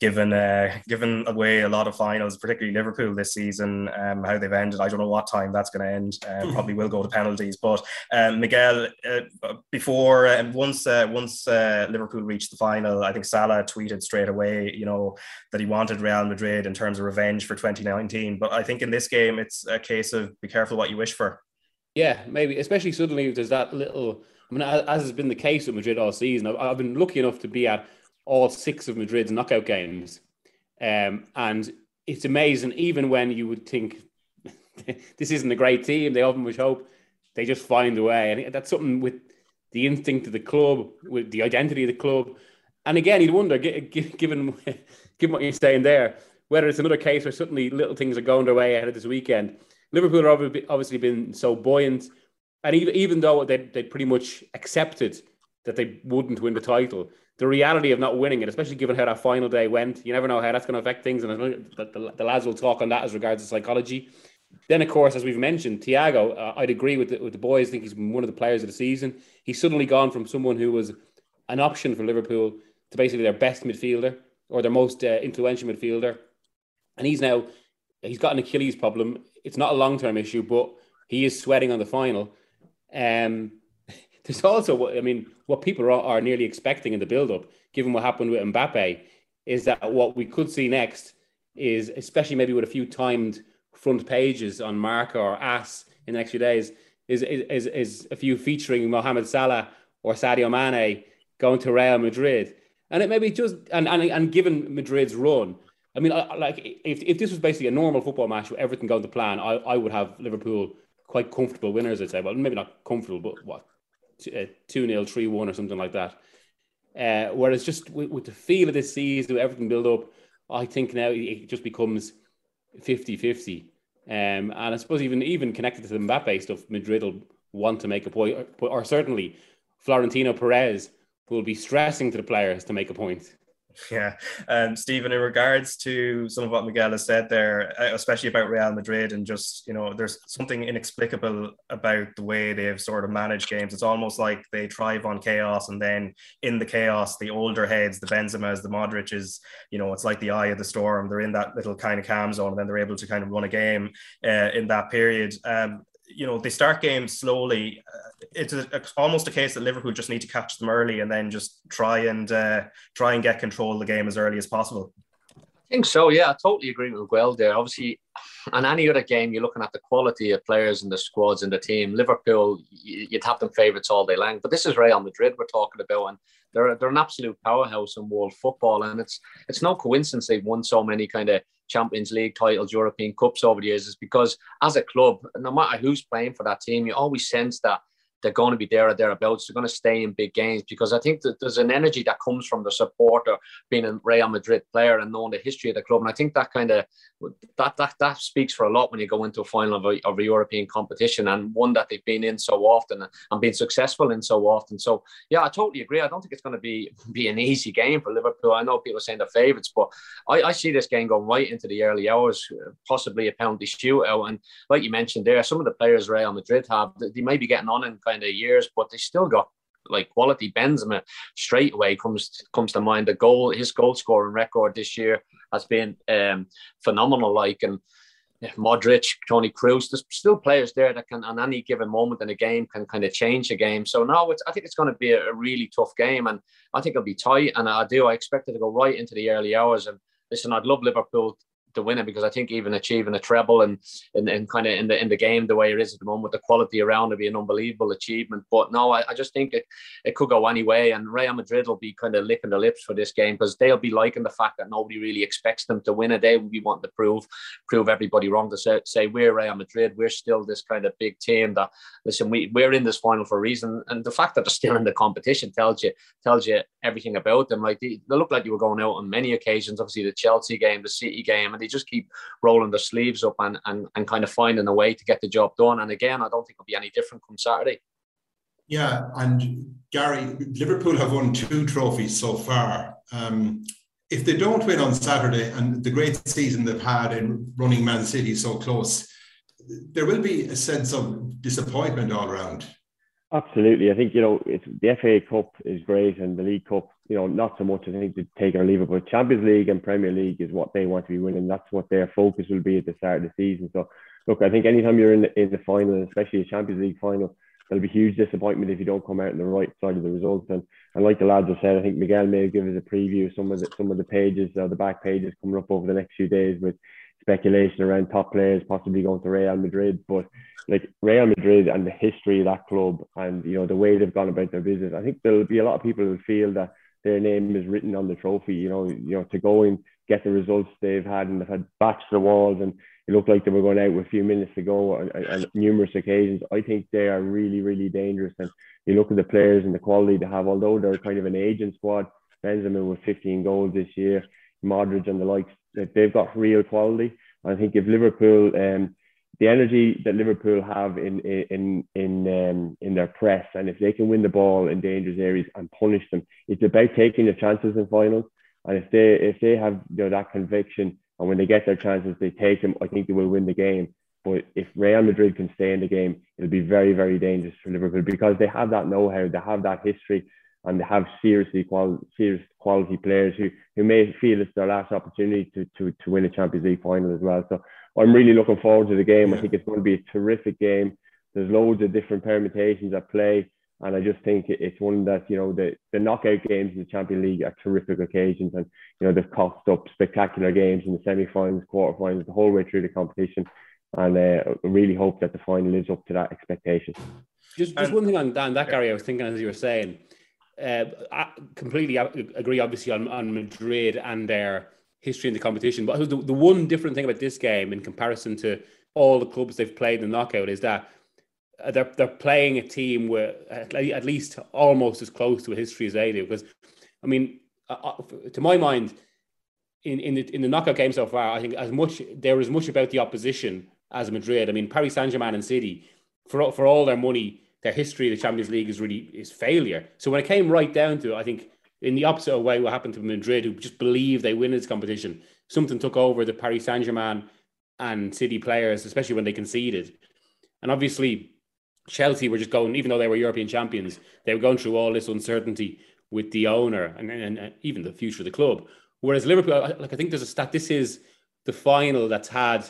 given uh, given away a lot of finals, particularly Liverpool this season, um, how they've ended. I don't know what time that's going to end. Um, probably will go to penalties. But um, Miguel, uh, before and once uh, once uh, Liverpool reached the final, I think Salah tweeted straight away, you know, that he wanted Real Madrid in terms of revenge for 2019. But I think in this game, it's a case of be careful what you wish for. Yeah, maybe, especially suddenly there's that little. I mean, as has been the case with Madrid all season, I've, I've been lucky enough to be at all six of Madrid's knockout games, um, and it's amazing. Even when you would think this isn't a great team, they often much hope they just find a way, and that's something with the instinct of the club, with the identity of the club. And again, you'd wonder, given given what you're saying there, whether it's another case where suddenly little things are going their way ahead of this weekend. Liverpool have obviously been so buoyant, and even even though they they pretty much accepted that they wouldn't win the title, the reality of not winning it, especially given how that final day went, you never know how that's going to affect things, and the, the, the lads will talk on that as regards to psychology. Then, of course, as we've mentioned, Thiago, uh, I'd agree with the, with the boys. I think he's one of the players of the season. He's suddenly gone from someone who was an option for Liverpool to basically their best midfielder or their most uh, influential midfielder. And he's now, he's got an Achilles problem. It's not a long term issue, but he is sweating on the final. Um, there's also, I mean, what people are, are nearly expecting in the build up, given what happened with Mbappe, is that what we could see next is, especially maybe with a few timed front pages on Marca or AS in the next few days is, is, is a few featuring Mohamed Salah or Sadio Mane going to Real Madrid. And it maybe just, and, and, and given Madrid's run, I mean, like if, if this was basically a normal football match with everything going to plan, I, I would have Liverpool quite comfortable winners, I'd say. Well, maybe not comfortable, but what, 2 0, 3 1 or something like that. Uh, whereas just with, with, the feel of this season, with everything build up, I think now it just becomes 50 50. Um, and I suppose even even connected to the Mbappe stuff, Madrid will want to make a point, or, or certainly Florentino Perez will be stressing to the players to make a point. Yeah. Um, Stephen, in regards to some of what Miguel has said there, uh, especially about Real Madrid and just, you know, there's something inexplicable about the way they've sort of managed games. It's almost like they thrive on chaos and then in the chaos, the older heads, the Benzemas, the Modric's, you know, it's like the eye of the storm. They're in that little kind of calm zone and then they're able to kind of run a game uh, in that period. Um, you know they start games slowly. Uh, it's a, a, almost a case that Liverpool just need to catch them early and then just try and uh, try and get control of the game as early as possible. I think so. Yeah, I totally agree with Well there. Obviously, on any other game, you're looking at the quality of players and the squads and the team. Liverpool, you'd have them favourites all day long, but this is Real Madrid we're talking about, and they're they're an absolute powerhouse in world football, and it's it's no coincidence they've won so many kind of Champions League titles, European Cups over the years is because as a club, no matter who's playing for that team, you always sense that they're going to be there or thereabouts. They're going to stay in big games because I think that there's an energy that comes from the supporter being a Real Madrid player and knowing the history of the club. And I think that kind of that that that speaks for a lot when you go into a final of a, of a European competition and one that they've been in so often and been successful in so often. So yeah, I totally agree. I don't think it's going to be be an easy game for Liverpool. I know people are saying they're favourites, but I, I see this game going right into the early hours, possibly a penalty shootout. And like you mentioned there, some of the players Real Madrid have, they may be getting on in kind of years, but they still got like quality. Benzema straight away comes comes to mind. The goal, his goal scoring record this year has been um, phenomenal. Like and Modric, Toni Kroos, there's still players there that can, on any given moment in a game, can kind of change a game. So now it's, I think it's going to be a really tough game, and I think it'll be tight. And I do, I expect it to go right into the early hours. And listen, I'd love Liverpool to win it because I think even achieving a treble and and, and kind of in the in the game the way it is at the moment, the quality around it be an unbelievable achievement. But no, I, I just think it, it could go any way. And Real Madrid will be kind of licking their lips for this game because they'll be liking the fact that nobody really expects them to win it. They will be wanting to prove prove everybody wrong to say, say we're Real Madrid, we're still this kind of big team that listen, we, we're in this final for a reason. And the fact that they're still in the competition tells you tells you everything about them. Like they, they look like you were going out on many occasions, obviously the Chelsea game, the City game, and they just keep rolling their sleeves up and, and, and kind of finding a way to get the job done. And again, I don't think it'll be any different come Saturday. Yeah, and Gary, Liverpool have won two trophies so far. Um, if they don't win on Saturday and the great season they've had in running Man City so close, there will be a sense of disappointment all around. Absolutely. I think, you know, it's the FA Cup is great and the League Cup, you know, not so much, I think, to take or leave it, but Champions League and Premier League is what they want to be winning. That's what their focus will be at the start of the season. So, look, I think anytime you're in the, in the final, especially a Champions League final, there'll be huge disappointment if you don't come out on the right side of the results. And, and like the lads have said, I think Miguel may give us a preview of some of the, some of the pages, uh, the back pages coming up over the next few days with speculation around top players possibly going to Real Madrid. But like Real Madrid and the history of that club and you know the way they've gone about their business, I think there'll be a lot of people who feel that their name is written on the trophy. You know, you know to go and get the results they've had and they've had backs to the walls and it looked like they were going out with a few minutes to go on, on numerous occasions. I think they are really, really dangerous. And you look at the players and the quality they have, although they're kind of an aging squad, Benzema with 15 goals this year, Modric and the likes, they've got real quality. I think if Liverpool, um, the energy that Liverpool have in in in um, in their press, and if they can win the ball in dangerous areas and punish them, it's about taking the chances in finals. And if they if they have you know that conviction, and when they get their chances, they take them, I think they will win the game. But if Real Madrid can stay in the game, it'll be very very dangerous for Liverpool because they have that know-how, they have that history, and they have seriously quality, serious quality players who, who may feel it's their last opportunity to, to, to win a Champions League final as well. So I'm really looking forward to the game. Yeah. I think it's going to be a terrific game. There's loads of different permutations at play. And I just think it's one that, you know, the, the knockout games in the Champions League are terrific occasions. And, you know, they've cost up spectacular games in the semi finals, quarter finals, the whole way through the competition. And uh, I really hope that the final lives up to that expectation. Just, just one thing on Dan, that, Gary, I was thinking as you were saying, uh, I completely agree, obviously, on, on Madrid and their history in the competition. But the, the one different thing about this game in comparison to all the clubs they've played in the knockout is that uh, they're, they're playing a team with at least almost as close to a history as they do. Because, I mean, uh, uh, to my mind, in, in, the, in the knockout game so far, I think as much there is much about the opposition as Madrid. I mean, Paris Saint Germain and City, for, for all their money, their history of the Champions League is really is failure. So when it came right down to it, I think in the opposite way, what happened to Madrid, who just believed they win this competition, something took over the Paris Saint Germain and City players, especially when they conceded. And obviously, Chelsea were just going, even though they were European champions, they were going through all this uncertainty with the owner and, and, and even the future of the club. Whereas Liverpool, like I think there's a stat, this is the final that's had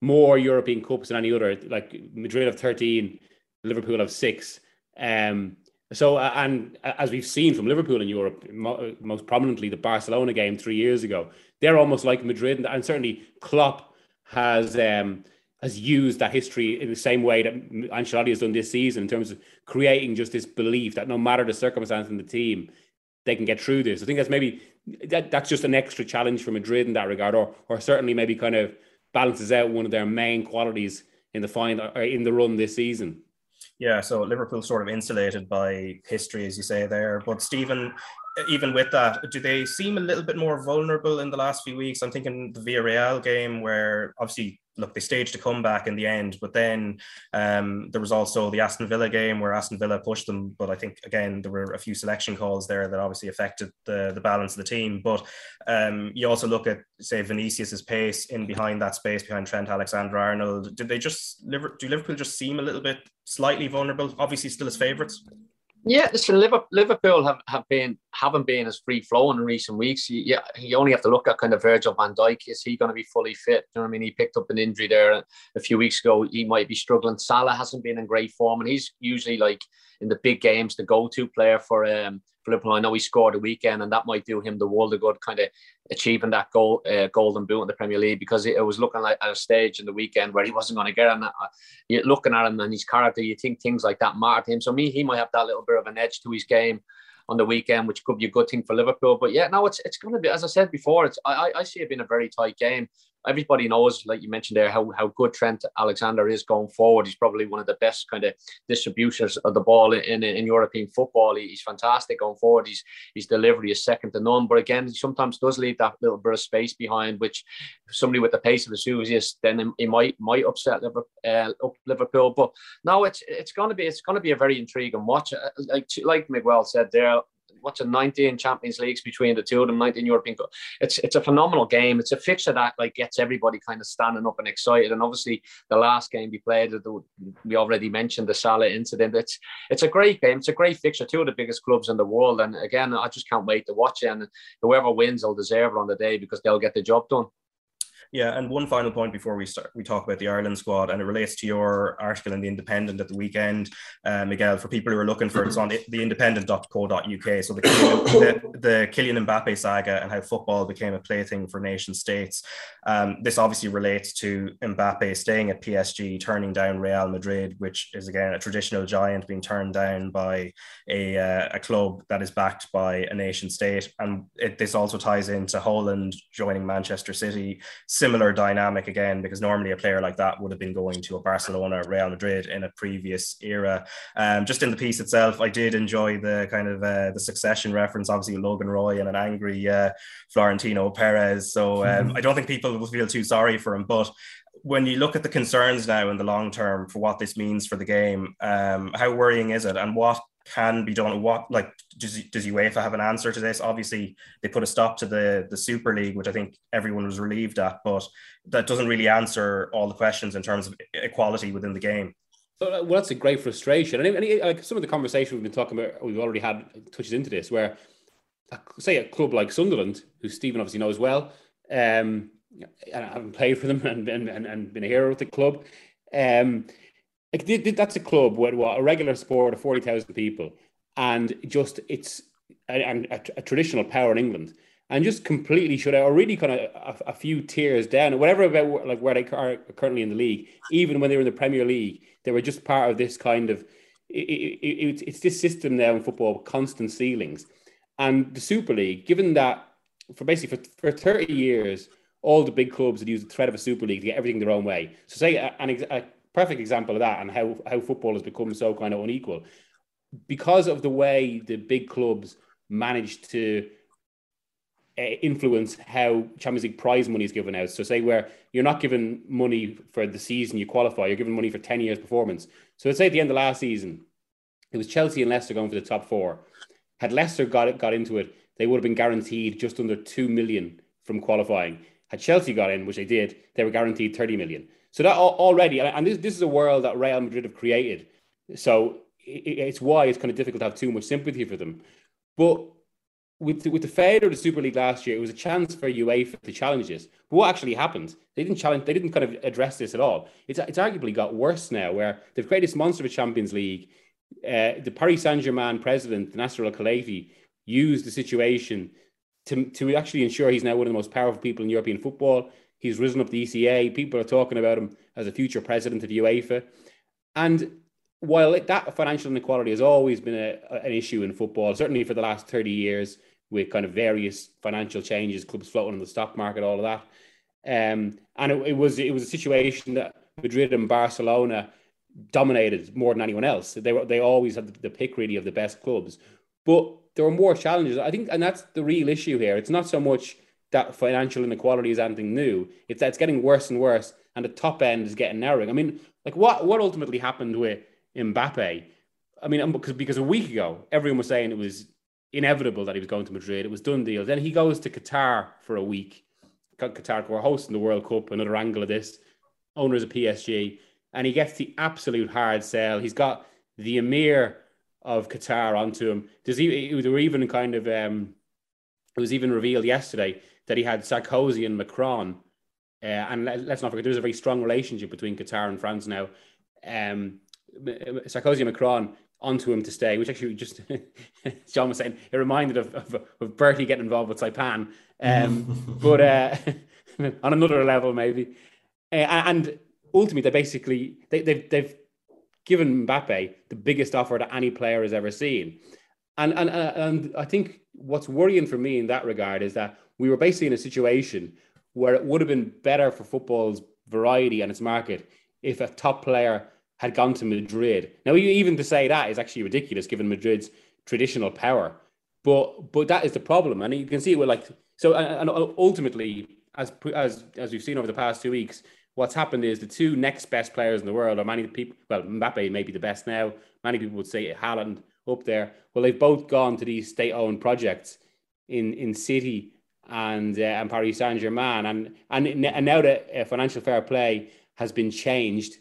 more European Cups than any other. Like Madrid have 13, Liverpool have six. Um, so, uh, and uh, as we've seen from Liverpool in Europe, mo- most prominently the Barcelona game three years ago, they're almost like Madrid, and, and certainly Klopp has um, has used that history in the same way that Ancelotti has done this season in terms of creating just this belief that no matter the circumstance in the team, they can get through this. I think that's maybe that that's just an extra challenge for Madrid in that regard, or or certainly maybe kind of balances out one of their main qualities in the final in the run this season. Yeah, so Liverpool sort of insulated by history, as you say there. But Stephen, even with that, do they seem a little bit more vulnerable in the last few weeks? I'm thinking the Villarreal game, where obviously look, they staged a comeback in the end, but then um, there was also the Aston Villa game where Aston Villa pushed them. But I think again there were a few selection calls there that obviously affected the the balance of the team. But um, you also look at say Vinicius's pace in behind that space behind Trent Alexander Arnold. Did they just do Liverpool just seem a little bit slightly vulnerable? Obviously, still as favourites. Yeah, listen, Liverpool have, have been haven't been as free flowing in recent weeks. You, yeah, you only have to look at kind of Virgil van Dijk. Is he going to be fully fit? You know I mean? He picked up an injury there a few weeks ago. He might be struggling. Salah hasn't been in great form, and he's usually like in the big games the go-to player for um for Liverpool. I know he scored a weekend, and that might do him the world of good, kind of achieving that goal, uh, golden boot in the Premier League because it, was looking like at a stage in the weekend where he wasn't going to get on that. Uh, you're looking at him and his character, you think things like that matter to him. So me, he might have that little bit of an edge to his game on the weekend, which could be a good thing for Liverpool. But yeah, no, it's it's going to be as I said before. It's I I see it being a very tight game. Everybody knows, like you mentioned there, how, how good Trent Alexander is going forward. He's probably one of the best kind of distributors of the ball in, in, in European football. He, he's fantastic going forward. His, his delivery is second to none. But again, he sometimes does leave that little bit of space behind, which somebody with the pace of a Vinicius, then he might might upset Liverpool. Uh. But no, it's it's going to be it's going to be a very intriguing watch. Uh, like like Miguel said there, what's a 19 Champions Leagues between the two of them, 19 European Cup. It's it's a phenomenal game. It's a fixture that like gets everybody kind of standing up and excited. And obviously the last game we played, we already mentioned the Salah incident. It's it's a great game. It's a great fixture. Two of the biggest clubs in the world. And again, I just can't wait to watch it. And whoever wins will deserve it on the day because they'll get the job done. Yeah, and one final point before we start, we talk about the Ireland squad, and it relates to your article in the Independent at the weekend, uh, Miguel. For people who are looking for it, it's on the independent.co.uk. So the the, the Kylian Mbappe saga and how football became a plaything for nation states. Um, this obviously relates to Mbappe staying at PSG, turning down Real Madrid, which is again a traditional giant being turned down by a uh, a club that is backed by a nation state, and it, this also ties into Haaland joining Manchester City similar dynamic again, because normally a player like that would have been going to a Barcelona, Real Madrid in a previous era. Um, just in the piece itself, I did enjoy the kind of uh, the succession reference, obviously Logan Roy and an angry uh, Florentino Perez. So um, mm-hmm. I don't think people will feel too sorry for him, but when you look at the concerns now in the long term for what this means for the game, um, how worrying is it, and what can be done? What like does does UEFA have an answer to this? Obviously, they put a stop to the the Super League, which I think everyone was relieved at, but that doesn't really answer all the questions in terms of equality within the game. So, uh, well, that's a great frustration, and, and like some of the conversation we've been talking about, we've already had touches into this, where say a club like Sunderland, who Stephen obviously knows well, um, I haven't played for them and, and, and been a hero with the club. Um, like that's a club with what a regular sport of forty thousand people, and just it's and a, a, traditional power in England, and just completely shut out, or really kind of a, a, few tiers down, whatever about like where they are currently in the league. Even when they were in the Premier League, they were just part of this kind of. It, it, it, it's this system now in football, with constant ceilings, and the Super League. Given that for basically for, for thirty years, all the big clubs had used the threat of a Super League to get everything their own way. So, say an, perfect example of that and how, how football has become so kind of unequal. Because of the way the big clubs managed to uh, influence how Champions League prize money is given out. So, say where you're not given money for the season you qualify, you're given money for 10 years performance. So, let's say at the end of last season, it was Chelsea and Leicester going for the top four. Had Leicester got it, got into it, they would have been guaranteed just under 2 million from qualifying. Had Chelsea got in, which they did, they were guaranteed 30 million. So that already, and this, this is a world that Real Madrid have created. So it's why it's kind of difficult to have too much sympathy for them. But with the, with the failure of the Super League last year, it was a chance for UEFA to challenge this. But what actually happened? They didn't challenge. They didn't kind of address this at all. It's it's arguably got worse now, where they've created this monster of a Champions League. Uh, the Paris Saint Germain president Nasser Al Khelaifi used the situation to to actually ensure he's now one of the most powerful people in European football. He's risen up the ECA. People are talking about him as a future president of UEFA. And while it, that financial inequality has always been a, an issue in football, certainly for the last 30 years, with kind of various financial changes, clubs floating on the stock market, all of that. Um, and it, it, was it was a situation that Madrid and Barcelona dominated more than anyone else. They were they always had the, the pick really of the best clubs, but there were more challenges. I think, and that's the real issue here. It's not so much that financial inequality is anything new. It's it's getting worse and worse, and the top end is getting narrowing. I mean, like what what ultimately happened with Mbappe? I mean, because um, because a week ago everyone was saying it was inevitable that he was going to Madrid. It was done deal. Then he goes to Qatar for a week. Qatar were hosting the World Cup. Another angle of this. Owners of PSG, and he gets the absolute hard sell. He's got the Emir of Qatar onto him. Does he? Were even kind of um, it was even revealed yesterday that he had Sarkozy and Macron. Uh, and let, us not forget, there's a very strong relationship between Qatar and France now. Um, Sarkozy and Macron onto him to stay, which actually just, John was saying, it reminded of, of, of Bertie getting involved with Saipan. Um, but uh, on another level, maybe. Uh, and ultimately, they basically, they, they've, they've given Mbappe the biggest offer that any player has ever seen. And, and, uh, and I think what's worrying for me in that regard is that we were basically in a situation where it would have been better for football's variety and its market if a top player had gone to Madrid. Now, even to say that is actually ridiculous given Madrid's traditional power. But but that is the problem, and you can see it with like so. And ultimately, as as as we've seen over the past two weeks, what's happened is the two next best players in the world, are many people, well, Mbappe may be the best now. Many people would say Haaland up there. Well, they've both gone to these state-owned projects in in City and uh, and Paris Saint Germain, and and and now that uh, financial fair play has been changed,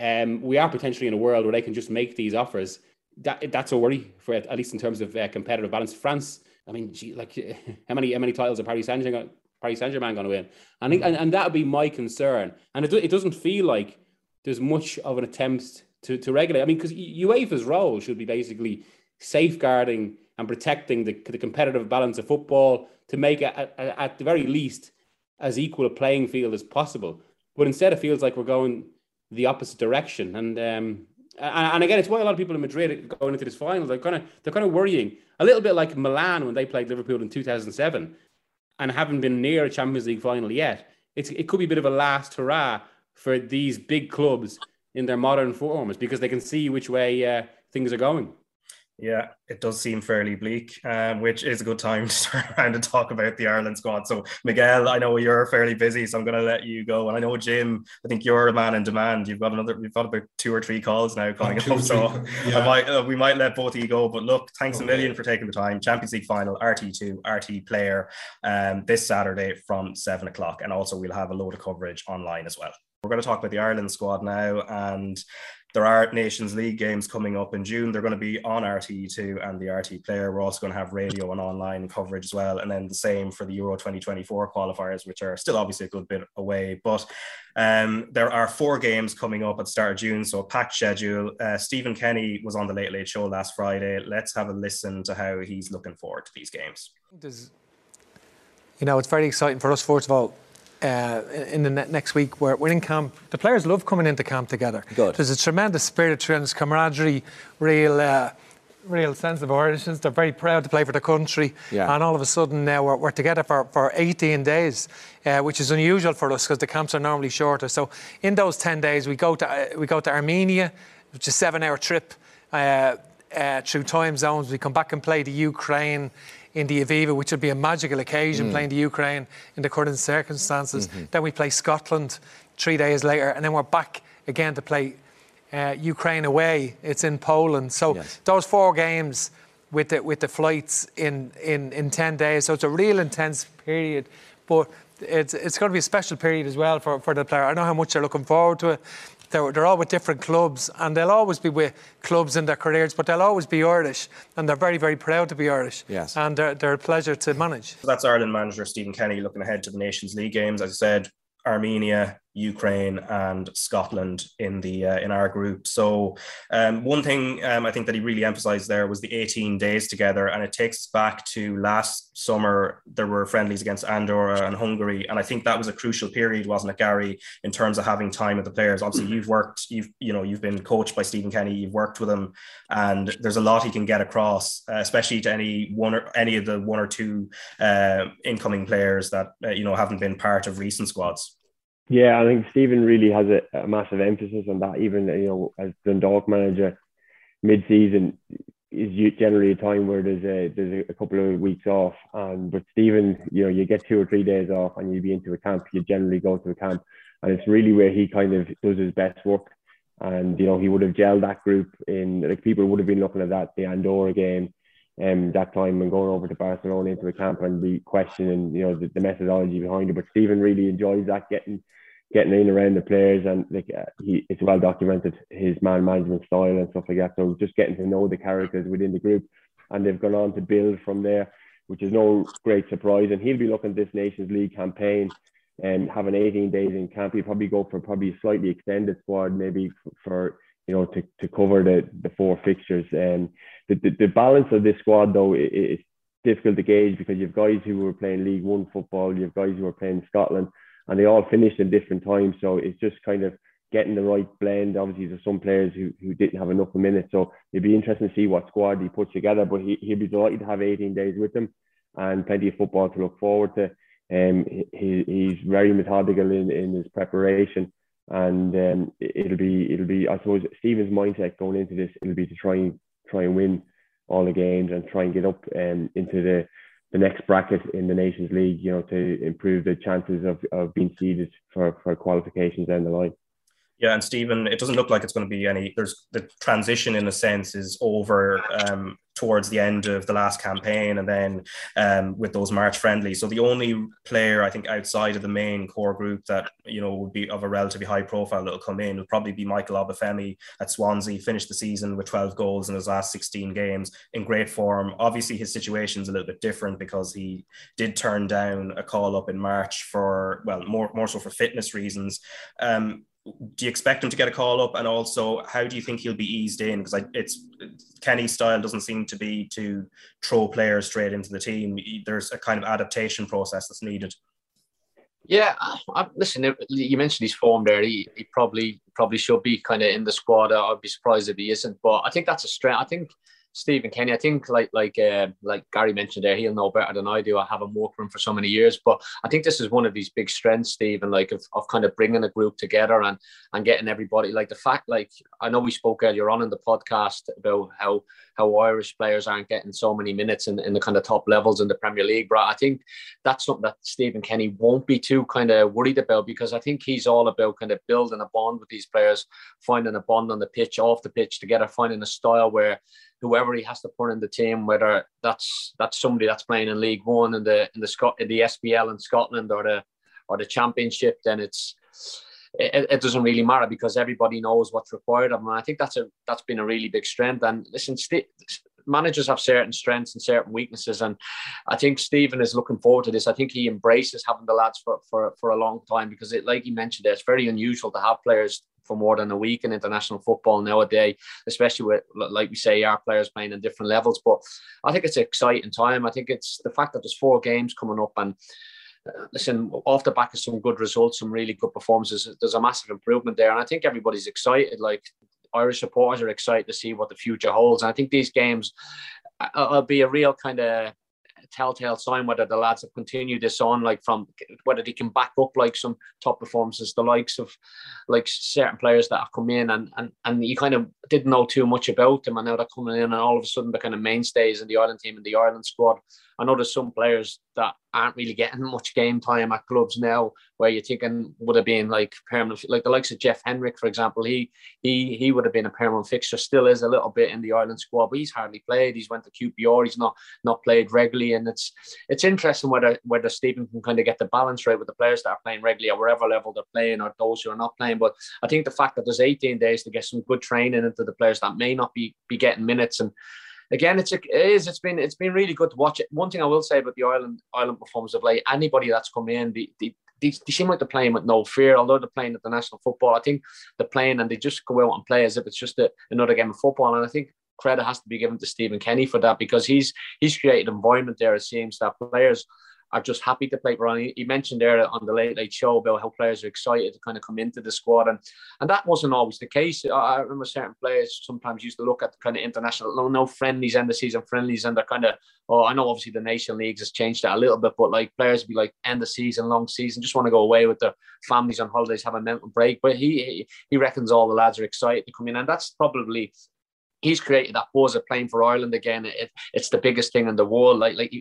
um, we are potentially in a world where they can just make these offers. That that's a worry for at least in terms of uh, competitive balance. France, I mean, gee, like how many how many titles are Paris Saint Germain Paris Saint Germain going to win? I think, and, and that would be my concern. And it it doesn't feel like there's much of an attempt to to regulate. I mean, because UEFA's role should be basically safeguarding and protecting the, the competitive balance of football to make it at, at the very least as equal a playing field as possible. But instead, it feels like we're going the opposite direction. And um, and, and again, it's why a lot of people in Madrid going into this final they're kind of they're kind of worrying a little bit like Milan when they played Liverpool in 2007 and haven't been near a Champions League final yet. It's it could be a bit of a last hurrah for these big clubs in their modern forms because they can see which way uh, things are going. Yeah, it does seem fairly bleak, um, which is a good time to turn around and talk about the Ireland squad. So, Miguel, I know you're fairly busy, so I'm going to let you go. And I know Jim, I think you're a man in demand. You've got another, you've got about two or three calls now coming up. So, yeah. I might, uh, we might let both of you go. But look, thanks okay. a million for taking the time. Champions League final, RTÉ2, RTÉ player, um, this Saturday from seven o'clock, and also we'll have a load of coverage online as well. We're going to talk about the Ireland squad now, and there are Nations League games coming up in June. They're going to be on RTÉ2 and the RTÉ player. We're also going to have radio and online coverage as well. And then the same for the Euro 2024 qualifiers, which are still obviously a good bit away. But um, there are four games coming up at start of June, so a packed schedule. Uh, Stephen Kenny was on the Late Late Show last Friday. Let's have a listen to how he's looking forward to these games. You know, it's very exciting for us, first of all, uh, in the ne- next week where we're in camp. The players love coming into camp together. Good. There's a tremendous spirit, tremendous camaraderie, real. Uh, real sense of origins. They're very proud to play for the country. Yeah. And all of a sudden now we're, we're together for, for 18 days, uh, which is unusual for us because the camps are normally shorter. So in those 10 days, we go to, uh, we go to Armenia, which is a seven hour trip uh, uh through time zones. We come back and play the Ukraine in the Aviva, which would be a magical occasion mm. playing the Ukraine in the current circumstances. Mm-hmm. Then we play Scotland three days later, and then we're back again to play uh, Ukraine away. It's in Poland. So yes. those four games with the with the flights in, in, in ten days. So it's a real intense period, but it's it's going to be a special period as well for, for the player. I know how much they're looking forward to it. They're, they're all with different clubs and they'll always be with clubs in their careers, but they'll always be Irish and they're very, very proud to be Irish. Yes. And they're, they're a pleasure to manage. So that's Ireland manager Stephen Kenny looking ahead to the Nations League games. As I said, Armenia, Ukraine, and Scotland in the uh, in our group. So um, one thing um, I think that he really emphasised there was the 18 days together, and it takes us back to last summer. There were friendlies against Andorra and Hungary, and I think that was a crucial period, wasn't it, Gary, in terms of having time with the players. Obviously, you've worked, you've you know, you've been coached by Stephen Kenny, you've worked with him, and there's a lot he can get across, uh, especially to any one or any of the one or two uh, incoming players that uh, you know haven't been part of recent squads. Yeah, I think Stephen really has a, a, massive emphasis on that. Even you know, as Dundalk manager, mid-season is generally a time where there's a there's a couple of weeks off. And but Stephen, you know, you get two or three days off, and you'd be into a camp. You generally go to a camp, and it's really where he kind of does his best work. And you know, he would have gelled that group in like people would have been looking at that the Andorra game um, that time and going over to Barcelona into the camp and be questioning, you know, the, the methodology behind it. But Stephen really enjoys that, getting getting in around the players and like uh, he it's well documented his man management style and stuff like that. So just getting to know the characters within the group, and they've gone on to build from there, which is no great surprise. And he'll be looking at this Nations League campaign and having 18 days in camp. He'll probably go for probably a slightly extended squad, maybe for, for you know to, to cover the the four fixtures. And the, the, the balance of this squad though is difficult to gauge because you've guys who were playing League One football, you've guys who are playing Scotland and they all finished in different times. So it's just kind of getting the right blend. Obviously, there's some players who, who didn't have enough minutes. So it'd be interesting to see what squad he puts together. But he, he'll be delighted to have 18 days with them and plenty of football to look forward to. Um, he, he's very methodical in, in his preparation, and um, it'll be it'll be I suppose Stephen's mindset going into this it'll be to try and try and win all the games and try and get up um, into the the next bracket in the Nations League, you know, to improve the chances of, of being seeded for, for qualifications down the line. Yeah, and Stephen, it doesn't look like it's going to be any. There's the transition in a sense is over um, towards the end of the last campaign, and then um, with those March friendlies. So the only player I think outside of the main core group that you know would be of a relatively high profile that'll come in will probably be Michael Obafemi at Swansea. Finished the season with 12 goals in his last 16 games in great form. Obviously, his situation is a little bit different because he did turn down a call up in March for well more more so for fitness reasons. Um, do you expect him to get a call up? And also, how do you think he'll be eased in? Because it's Kenny's style doesn't seem to be to throw players straight into the team. There's a kind of adaptation process that's needed. Yeah, I, listen. You mentioned his form there. He, he probably probably should be kind of in the squad. I'd be surprised if he isn't. But I think that's a strength. I think Stephen Kenny, I think like like uh, like Gary mentioned there, he'll know better than I do. I haven't worked with him for so many years, but I think this is one of his big strengths, Stephen, like of, of kind of bringing a group together and and getting everybody like the fact like I know we spoke earlier on in the podcast about how how Irish players aren't getting so many minutes in, in the kind of top levels in the Premier League, but I think that's something that Stephen Kenny won't be too kind of worried about because I think he's all about kind of building a bond with these players, finding a bond on the pitch, off the pitch together, finding a style where whoever he has to put in the team, whether that's that's somebody that's playing in League One in the in the Scot in the SPL in Scotland or the or the Championship, then it's it, it, doesn't really matter because everybody knows what's required of them. And I think that's a that's been a really big strength. And listen, st- managers have certain strengths and certain weaknesses, and I think Stephen is looking forward to this. I think he embraces having the lads for for, for a long time because it, like he mentioned, it's very unusual to have players for more than a week in international football nowadays, especially with, like we say, our players playing in different levels. But I think it's an exciting time. I think it's the fact that there's four games coming up and uh, listen, off the back of some good results, some really good performances, there's a massive improvement there. And I think everybody's excited. Like Irish supporters are excited to see what the future holds. And I think these games uh, will be a real kind of telltale sign whether the lads have continued this on, like from whether they can back up like some top performances, the likes of like certain players that have come in and and and you kind of didn't know too much about them, and now they're coming in and all of a sudden they're kind of mainstays in the Ireland team and the Ireland squad. I know there's some players that aren't really getting much game time at clubs now, where you're thinking would have been like permanent, like the likes of Jeff Hendrick, for example. He he he would have been a permanent fixture, still is a little bit in the Ireland squad, but he's hardly played. He's went to QPR, he's not not played regularly, and it's it's interesting whether whether Stephen can kind of get the balance right with the players that are playing regularly or wherever level they're playing, or those who are not playing. But I think the fact that there's 18 days to get some good training into the players that may not be be getting minutes and again, it's a, it is. It's been it's been really good to watch it. One thing I will say about the Ireland Ireland performance of late, anybody that's come in, the, the they, they seem like they're playing with no fear. Although they're playing at the national football, I think they're playing and they just go out and play as if it's just a, another game of football. And I think credit has to be given to Stephen Kenny for that because he's he's created an environment there. It seems that players are just happy to play for He, mentioned there on the Late Late Show about how players are excited to kind of come into the squad, and and that wasn't always the case. I remember certain players sometimes used to look at the kind of international, no, no friendlies, end the season friendlies, and they're kind of, oh, I know obviously the nation leagues has changed that a little bit, but like players be like end the season, long season, just want to go away with their families on holidays, have a mental break. But he he reckons all the lads are excited to come in, and that's probably he's created that buzz of playing for Ireland again. It, it's the biggest thing in the world. Like, like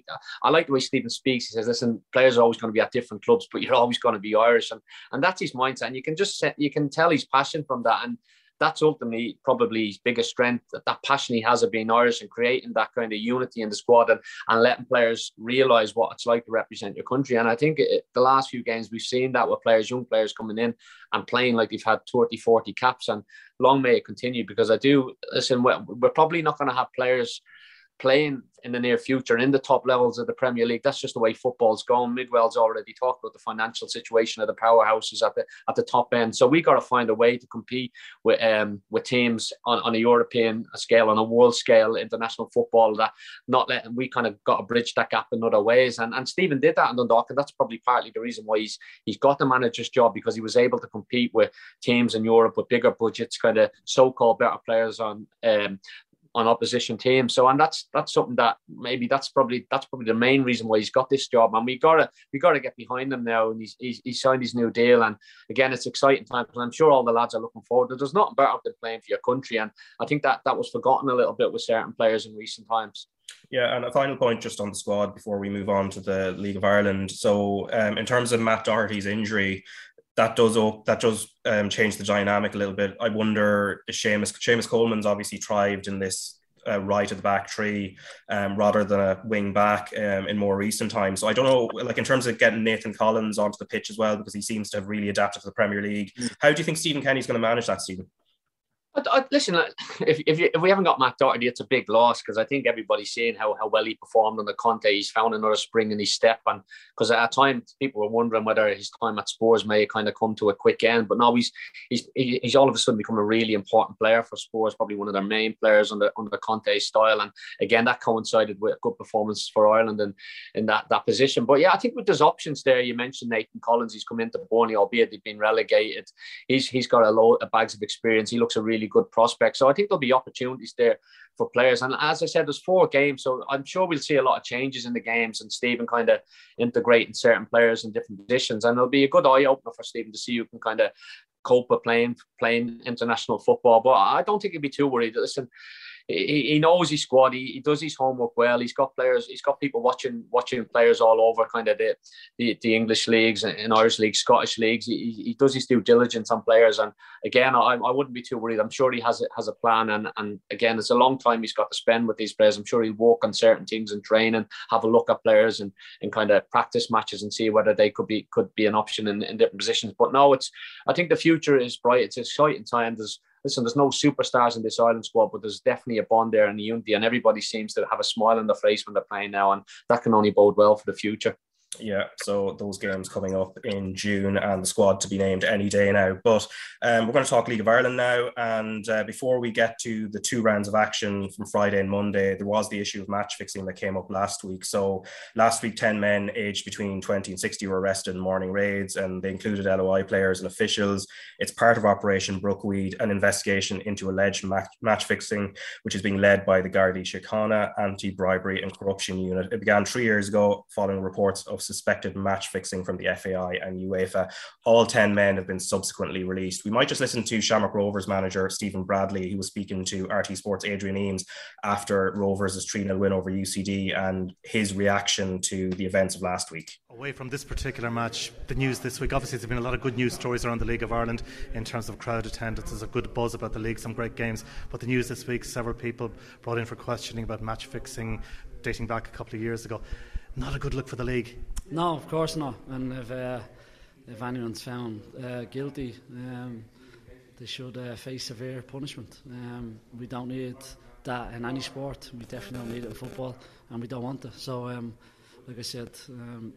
I like the way Stephen speaks. He says, "Listen, players are always going to be at different clubs, but you're always going to be Irish," and and that's his mindset. And you can just you can tell his passion from that. And that's ultimately probably his biggest strength that, that passion he has of being Irish and creating that kind of unity in the squad and, and letting players realize what it's like to represent your country. And I think it, the last few games we've seen that with players, young players coming in and playing like they've had 30, 40 caps. And long may it continue because I do listen, we're, we're probably not going to have players playing in the near future in the top levels of the Premier League. That's just the way football's going. Miguel's already talked about the financial situation of the powerhouses at the at the top end. So we got to find a way to compete with um, with teams on, on a European scale, on a world scale, international football. That not letting we kind of got to bridge that gap in other ways. And and Stephen did that in Dundalk, and that's probably partly the reason why he's he's got the manager's job because he was able to compete with teams in Europe with bigger budgets, kind of so-called better players on um, on opposition teams. So and that's that's something that maybe that's probably that's probably the main reason why he's got this job. And we gotta we gotta get behind him now. And he's he's, signed his new deal. And again, it's exciting times. And I'm sure all the lads are looking forward. To. There's nothing better than playing for your country. And I think that that was forgotten a little bit with certain players in recent times. Yeah, and a final point just on the squad before we move on to the League of Ireland. So, um, in terms of Matt Doherty's injury, that does op- that does um, change the dynamic a little bit. I wonder if Seamus Seamus Coleman's obviously thrived in this uh, right at the back tree um, rather than a wing back um, in more recent times. So I don't know, like in terms of getting Nathan Collins onto the pitch as well, because he seems to have really adapted to the Premier League. Mm. How do you think Stephen Kenny's going to manage that, Stephen? I, listen, if, if, if, we haven't got Matt Doherty, it's a big loss because I think everybody's seeing how, how well he performed on the Conte. He's found another spring in his step. And because at a time, people were wondering whether his time at Spurs may kind of come to a quick end. But now he's, he's, he's all of a sudden become a really important player for Spurs, probably one of their main players under, under the Conte style. And again, that coincided with a good performance for Ireland in, in that, that position. But yeah, I think with those options there, you mentioned Nathan Collins, he's come into Burnley, albeit they've been relegated. He's, he's got a load of bags of experience. He looks a really really good prospects. So I think there'll be opportunities there for players. And as I said, there's four games, so I'm sure we'll see a lot of changes in the games and Stephen kind of integrating certain players in different positions. And it'll be a good eye opener for Stephen to see who can kind of cope with playing playing international football. But I don't think he'd be too worried. Listen, he, he knows his squad. He, he does his homework well. He's got players. He's got people watching watching players all over, kind of the the, the English leagues and Irish leagues, Scottish leagues. He, he does his due diligence on players. And again, I, I wouldn't be too worried. I'm sure he has a, has a plan. And and again, it's a long time he's got to spend with these players. I'm sure he'll walk on certain things and train and have a look at players and, and kind of practice matches and see whether they could be could be an option in, in different positions. But no, it's I think the future is bright. It's exciting time. There's listen, there's no superstars in this island squad, but there's definitely a bond there and a unity, and everybody seems to have a smile on their face when they're playing now, and that can only bode well for the future. Yeah, so those games coming up in June and the squad to be named any day now. But um, we're going to talk League of Ireland now. And uh, before we get to the two rounds of action from Friday and Monday, there was the issue of match fixing that came up last week. So last week, 10 men aged between 20 and 60 were arrested in morning raids, and they included LOI players and officials. It's part of Operation Brookweed, an investigation into alleged match, match fixing, which is being led by the Gardaí Síochána Anti Bribery and Corruption Unit. It began three years ago following reports of suspected match fixing from the FAI and UEFA. All 10 men have been subsequently released. We might just listen to Shamrock Rovers manager Stephen Bradley, who was speaking to RTÉ Sports Adrian Eames after Rovers' 3 0 win over UCD and his reaction to the events of last week. Away from this particular match, the news this week obviously, there's been a lot of good news stories around the League of Ireland in terms of crowd attendance. There's a good buzz about the league, some great games. But the news this week, several people brought in for questioning about match fixing dating back a couple of years ago. Not a good look for the league. No, of course not. And if uh, if anyone's found uh, guilty, um, they should uh, face severe punishment. Um, we don't need that in any sport. We definitely don't need it in football, and we don't want it. So, um, like I said, um,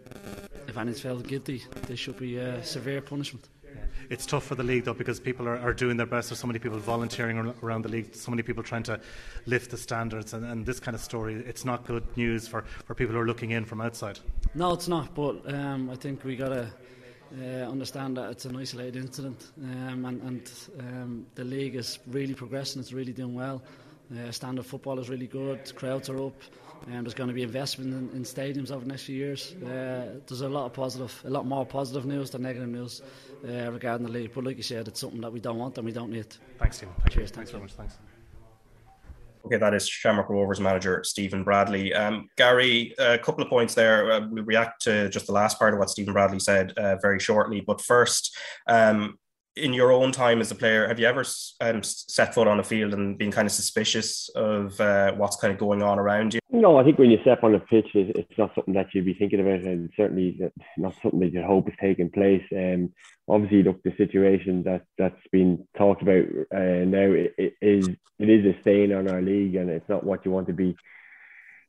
if anyone's found guilty, there should be uh, severe punishment. It's tough for the league though because people are, are doing their best. There's so many people volunteering around the league, so many people trying to lift the standards, and, and this kind of story, it's not good news for, for people who are looking in from outside. No, it's not. But um, I think we got to uh, understand that it's an isolated incident, um, and, and um, the league is really progressing. It's really doing well. Uh, standard football is really good. Crowds are up. And there's going to be investment in, in stadiums over the next few years. Uh, there's a lot of positive, a lot more positive news than negative news uh, regarding the league. But like you said, it's something that we don't want and we don't need. Thanks, Tim. Thank Cheers. Thanks, thanks very much. Thanks. Okay, that is Shamrock Rovers manager Stephen Bradley. Um, Gary, a couple of points there. Uh, we'll react to just the last part of what Stephen Bradley said uh, very shortly. But first, um, in your own time as a player, have you ever um, set foot on a field and been kind of suspicious of uh, what's kind of going on around you? No, I think when you step on a pitch, it's not something that you'd be thinking about, and certainly not something that you hope is taking place. Um, obviously, look, the situation that that's been talked about uh, now it, it is it is a stain on our league, and it's not what you want to be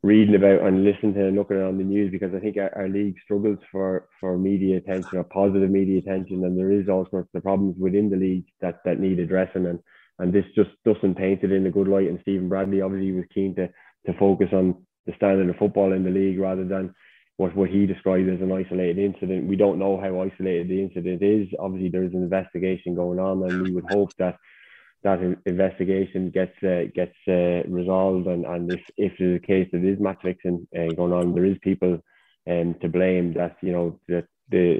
reading about and listening to and looking on the news because I think our, our, league struggles for, for media attention or positive media attention and there is all sorts of problems within the league that, that need addressing and and this just doesn't paint it in a good light and Stephen Bradley obviously was keen to to focus on the standard of football in the league rather than what, what he described as an isolated incident. We don't know how isolated the incident is. Obviously there is an investigation going on and we would hope that that investigation gets uh, gets uh, resolved, and, and if if there's a case that is match fixing uh, going on, there is people um, to blame. That you know that the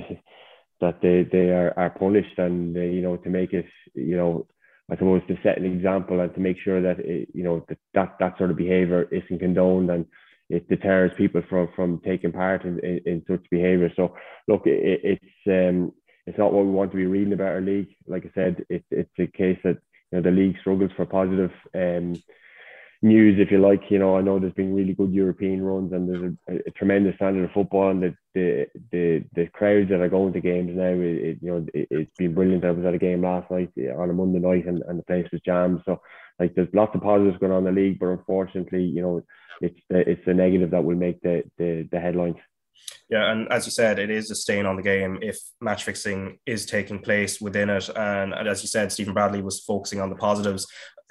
that they, they are, are punished, and they, you know to make it you know I suppose to set an example and to make sure that it, you know that, that that sort of behaviour isn't condoned and it deters people from from taking part in, in, in such behaviour. So look, it, it's um, it's not what we want to be reading about our league. Like I said, it, it's a case that you know the league struggles for positive um, news, if you like. You know, I know there's been really good European runs and there's a, a tremendous standard of football, and the, the the the crowds that are going to games now, it, it you know, it, has been brilliant. I was at a game last night on a Monday night, and, and the place was jammed. So, like, there's lots of positives going on in the league, but unfortunately, you know, it's the it's the negative that will make the the, the headlines. Yeah, and as you said, it is a stain on the game if match fixing is taking place within it. And, and, as you said, Stephen Bradley was focusing on the positives.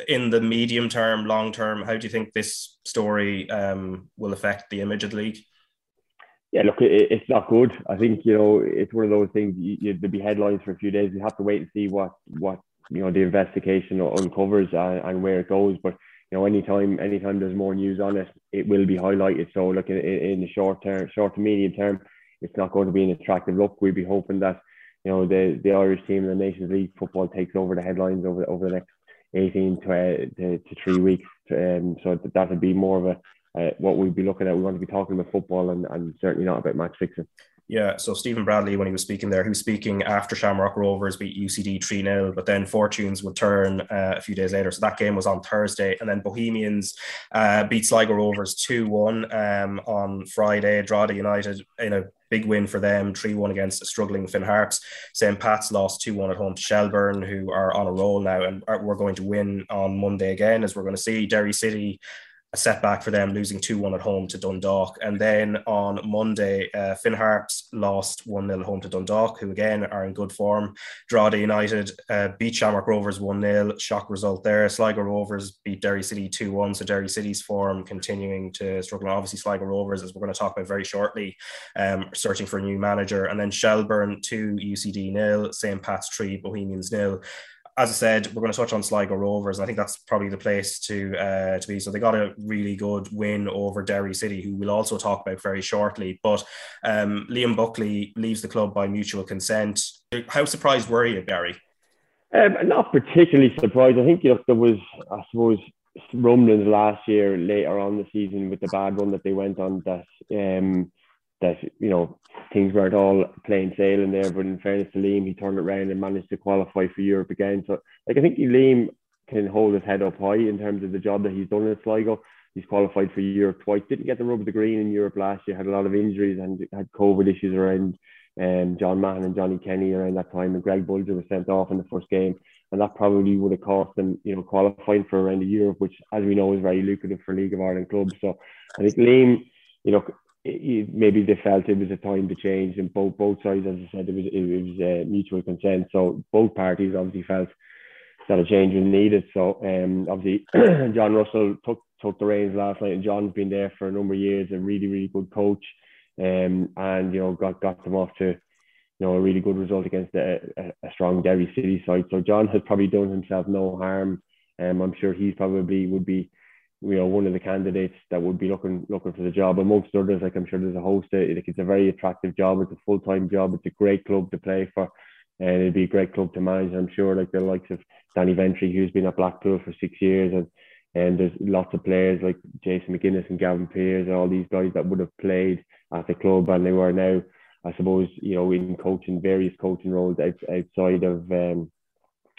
In the medium term, long term, how do you think this story um, will affect the image of the league? Yeah, look, it, it's not good. I think you know it's one of those things. You, you, there'll be headlines for a few days. We have to wait and see what what you know the investigation uncovers and, and where it goes. But you know, anytime anytime there's more news on it, it will be highlighted. So, look, in, in the short term, short to medium term, it's not going to be an attractive look. We'd be hoping that you know the the Irish team in the Nations League football takes over the headlines over over the next 18 to, uh, to, to, three weeks. Um, so that would be more of a uh, what we'd be looking at. We want to be talking about football and, and certainly not about match fixing. Yeah, so Stephen Bradley, when he was speaking there, he was speaking after Shamrock Rovers beat UCD 3 0, but then Fortunes would turn uh, a few days later. So that game was on Thursday. And then Bohemians uh, beat Sligo Rovers 2 1 um, on Friday. Drogheda United in a big win for them 3 1 against struggling Finn Harps. St. Pat's lost 2 1 at home to Shelbourne, who are on a roll now. And we're going to win on Monday again, as we're going to see. Derry City a setback for them, losing 2 1 at home to Dundalk. And then on Monday, uh, Finn Harps lost 1 0 home to Dundalk, who again are in good form. Drogheda United uh, beat Shamrock Rovers 1 0, shock result there. Sligo Rovers beat Derry City 2 1. So Derry City's form continuing to struggle. Obviously, Sligo Rovers, as we're going to talk about very shortly, um, searching for a new manager. And then Shelbourne 2, UCD nil, St. Pat's 3, Bohemians nil as I said, we're going to touch on Sligo Rovers, and I think that's probably the place to uh, to be. So they got a really good win over Derry City, who we'll also talk about very shortly. But um, Liam Buckley leaves the club by mutual consent. How surprised were you, Barry? Um, not particularly surprised. I think you know, there was, I suppose, rumblings last year later on the season with the bad run that they went on that um, that you know things weren't all plain sailing there. But in fairness to Liam, he turned it around and managed to qualify for Europe again. So like I think Liam can hold his head up high in terms of the job that he's done in Sligo. He's qualified for Europe twice. Didn't get the rub of the green in Europe last year. Had a lot of injuries and had COVID issues around um, John Mahon and Johnny Kenny around that time. And Greg Bulger was sent off in the first game. And that probably would have cost them, you know, qualifying for around Europe, which, as we know, is very lucrative for League of Ireland clubs. So I think Liam, you know, maybe they felt it was a time to change, and both both sides, as I said, it was it was uh, mutual consent. So both parties obviously felt that a change was needed. So um, obviously John Russell took took the reins last night, and John's been there for a number of years, a really really good coach, um, and you know got got them off to you know a really good result against a, a, a strong Derry City side. So John has probably done himself no harm. Um, I'm sure he's probably would be you know one of the candidates that would be looking looking for the job. Amongst others like i'm sure there's a host of, like it's a very attractive job. It's a full-time job. It's a great club to play for and it'd be a great club to manage. I'm sure like the likes of danny ventre who's been at blackpool for six years and and there's lots of players like jason mcguinness and gavin peers and all these guys that would have played at the club and they were now i suppose you know in coaching various coaching roles outside of um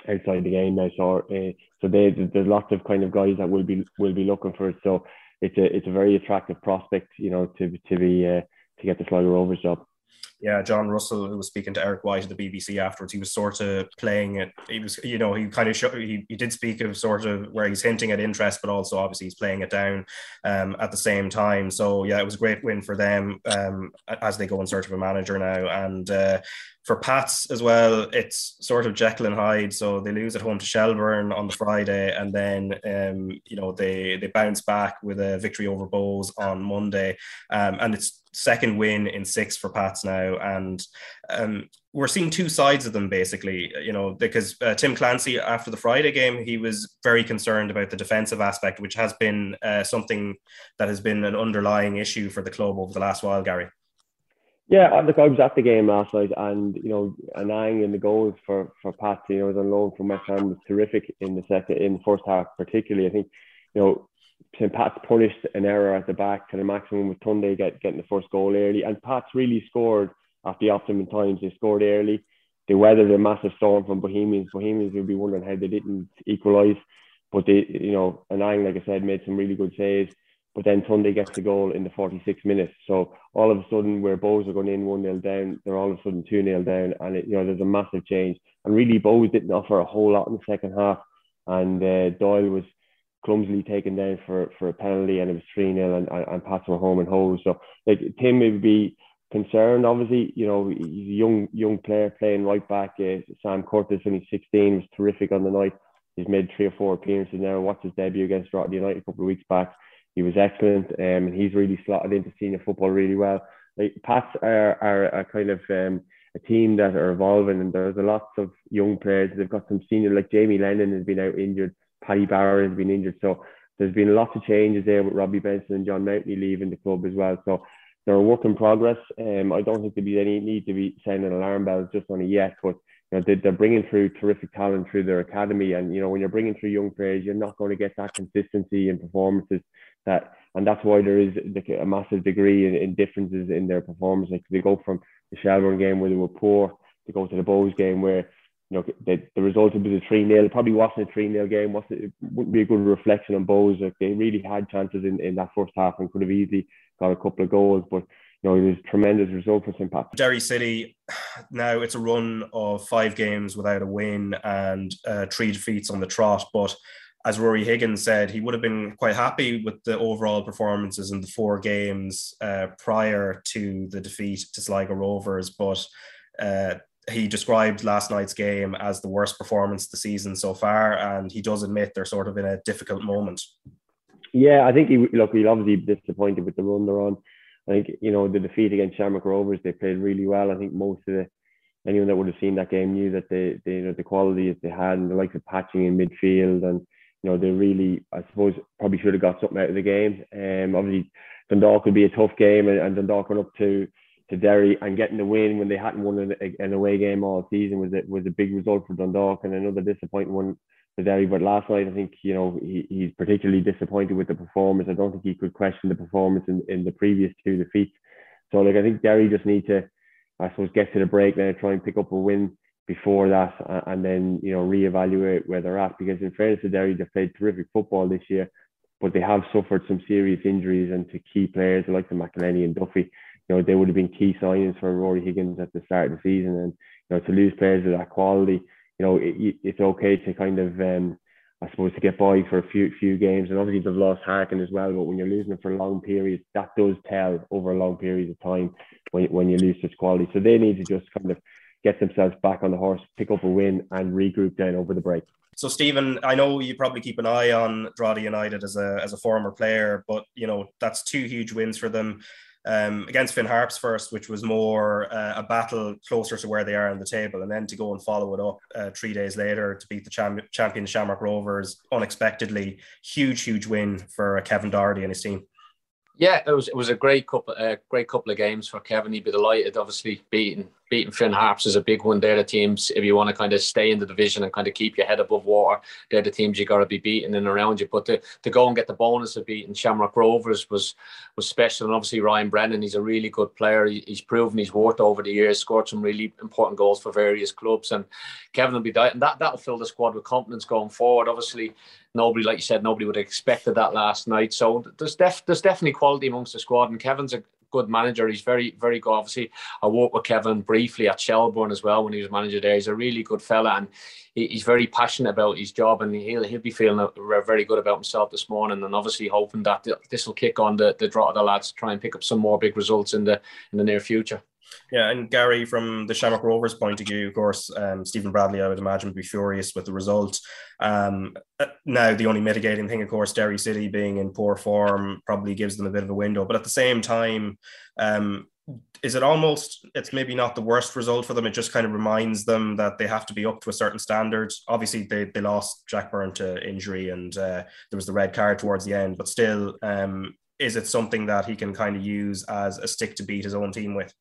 outside the game now. So uh, so they, there's lots of kind of guys that will be will be looking for it. So it's a it's a very attractive prospect, you know, to to be uh, to get the Sligo Rovers job yeah, John Russell, who was speaking to Eric White at the BBC afterwards, he was sort of playing it. He was, you know, he kind of show, he, he did speak of sort of where he's hinting at interest, but also obviously he's playing it down um, at the same time. So yeah, it was a great win for them um, as they go in search of a manager now. And uh, for Pats as well, it's sort of Jekyll and Hyde. So they lose at home to Shelbourne on the Friday, and then um, you know they they bounce back with a victory over Bohs on Monday, um, and it's second win in six for Pats now, and um, we're seeing two sides of them basically. You know, because uh, Tim Clancy after the Friday game, he was very concerned about the defensive aspect, which has been uh, something that has been an underlying issue for the club over the last while, Gary. Yeah, uh, look, I was at the game last night, and you know, Anang in the goals for for Pat, you know, was on loan from West Ham was terrific in the second, in the first half, particularly. I think, you know, St. Pat's punished an error at the back to the maximum with Tunde get, getting the first goal early. And Pat's really scored at the optimum times. They scored early. They weathered a massive storm from Bohemians. Bohemians would be wondering how they didn't equalise. But they, you know, Anang, like I said, made some really good saves. But then Tunde gets the goal in the 46 minutes. So all of a sudden, where Bohs are going in 1 0 down, they're all of a sudden 2 0 down. And, it, you know, there's a massive change. And really, Bohs didn't offer a whole lot in the second half. And uh, Doyle was clumsily taken down for, for a penalty and it was 3 0 and, and Pats were home and home. So like Tim would be concerned, obviously, you know, he's a young young player playing right back. Uh, Sam Curtis when he's 16 was terrific on the night. He's made three or four appearances now. Watched his debut against Drogheda United a couple of weeks back. He was excellent um, and he's really slotted into senior football really well. Like Pats are, are a kind of um, a team that are evolving and there's a lots of young players. They've got some senior like Jamie Lennon has been out injured. Paddy Barrett has been injured. So there's been lots of changes there with Robbie Benson and John Mountney leaving the club as well. So they're a work in progress. Um, I don't think there'd be any need to be sounding alarm bells just on it yet, but you know, they're bringing through terrific talent through their academy. And, you know, when you're bringing through young players, you're not going to get that consistency in performances that, and that's why there is a massive degree in, in differences in their performance. Like they go from the Shelbourne game where they were poor to go to the Bohs game where you know, the, the result be a 3 0. Probably wasn't a 3 0 game. Wasn't, it wouldn't be a good reflection on Bohs. Like they really had chances in, in that first half and could have easily got a couple of goals. But, you know, it was a tremendous result for St. Pat. Derry City, now it's a run of five games without a win and uh, three defeats on the trot. But as Rory Higgins said, he would have been quite happy with the overall performances in the four games uh, prior to the defeat to Sligo Rovers. But uh, he described last night's game as the worst performance of the season so far, and he does admit they're sort of in a difficult moment. Yeah, I think he look he'll obviously be disappointed with the run they're on. I think you know the defeat against Shamrock Rovers, they played really well. I think most of the anyone that would have seen that game knew that they, they you know the quality that they had and the likes of Patching in midfield and you know they really I suppose probably should have got something out of the game. Um, obviously Dundalk would be a tough game and, and Dundalk went up to to Derry and getting the win when they hadn't won an, an away game all season was a, was a big result for Dundalk and another disappointing one Derry. But last night, I think you know he, he's particularly disappointed with the performance. I don't think he could question the performance in, in the previous two defeats. So like I think Derry just need to, I suppose, get to the break now, try and pick up a win before that, and then you know reevaluate where they're at. Because in fairness to Derry, they've played terrific football this year, but they have suffered some serious injuries and to key players like the McEleney and Duffy you know, they would have been key signings for Rory Higgins at the start of the season. And, you know, to lose players of that quality, you know, it, it's okay to kind of, um, I suppose, to get by for a few few games. And obviously they've lost Harkin as well. But when you're losing them for long periods, that does tell over a long period of time when, when you lose such quality. So they need to just kind of get themselves back on the horse, pick up a win, and regroup down over the break. So, Stephen, I know you probably keep an eye on Drogheda United as a as a former player, but you know that's two huge wins for them um, against Finn Harps first, which was more uh, a battle closer to where they are on the table, and then to go and follow it up uh, three days later to beat the cham- champion Shamrock Rovers unexpectedly. Huge, huge win for Kevin Doherty and his team. Yeah, it was it was a great couple, uh, great couple of games for Kevin. He'd be delighted, obviously beating beating Finn Harps is a big one. They're the teams if you want to kind of stay in the division and kind of keep your head above water. They're the teams you got to be beating and around you. But to, to go and get the bonus of beating Shamrock Rovers was was special. And obviously Ryan Brennan, he's a really good player. He, he's proven his worth over the years. Scored some really important goals for various clubs. And Kevin will be that and that that'll fill the squad with confidence going forward. Obviously nobody, like you said, nobody would have expected that last night. So there's def- there's definitely quality amongst the squad, and Kevin's a good manager. He's very very good. Obviously, I worked with Kevin briefly at Shelbourne as well when he was manager there. He's a really good fella, and he, he's very passionate about his job, and he'll he'll be feeling very good about himself this morning, and obviously hoping that this will kick on the the draw of the lads to try and pick up some more big results in the in the near future. Yeah, and Gary, from the Shamrock Rovers point of view, of course, um, Stephen Bradley, I would imagine, would be furious with the result. Um, uh, now, the only mitigating thing, of course, Derry City being in poor form probably gives them a bit of a window. But at the same time, um, is it almost it's maybe not the worst result for them it just kind of reminds them that they have to be up to a certain standard obviously they, they lost jack byrne to injury and uh, there was the red card towards the end but still um, is it something that he can kind of use as a stick to beat his own team with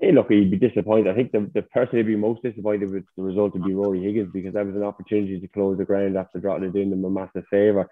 Hey, look, he'd be disappointed. I think the, the person who'd be most disappointed with the result would be Rory Higgins because that was an opportunity to close the ground after Drogheda doing them a massive favour.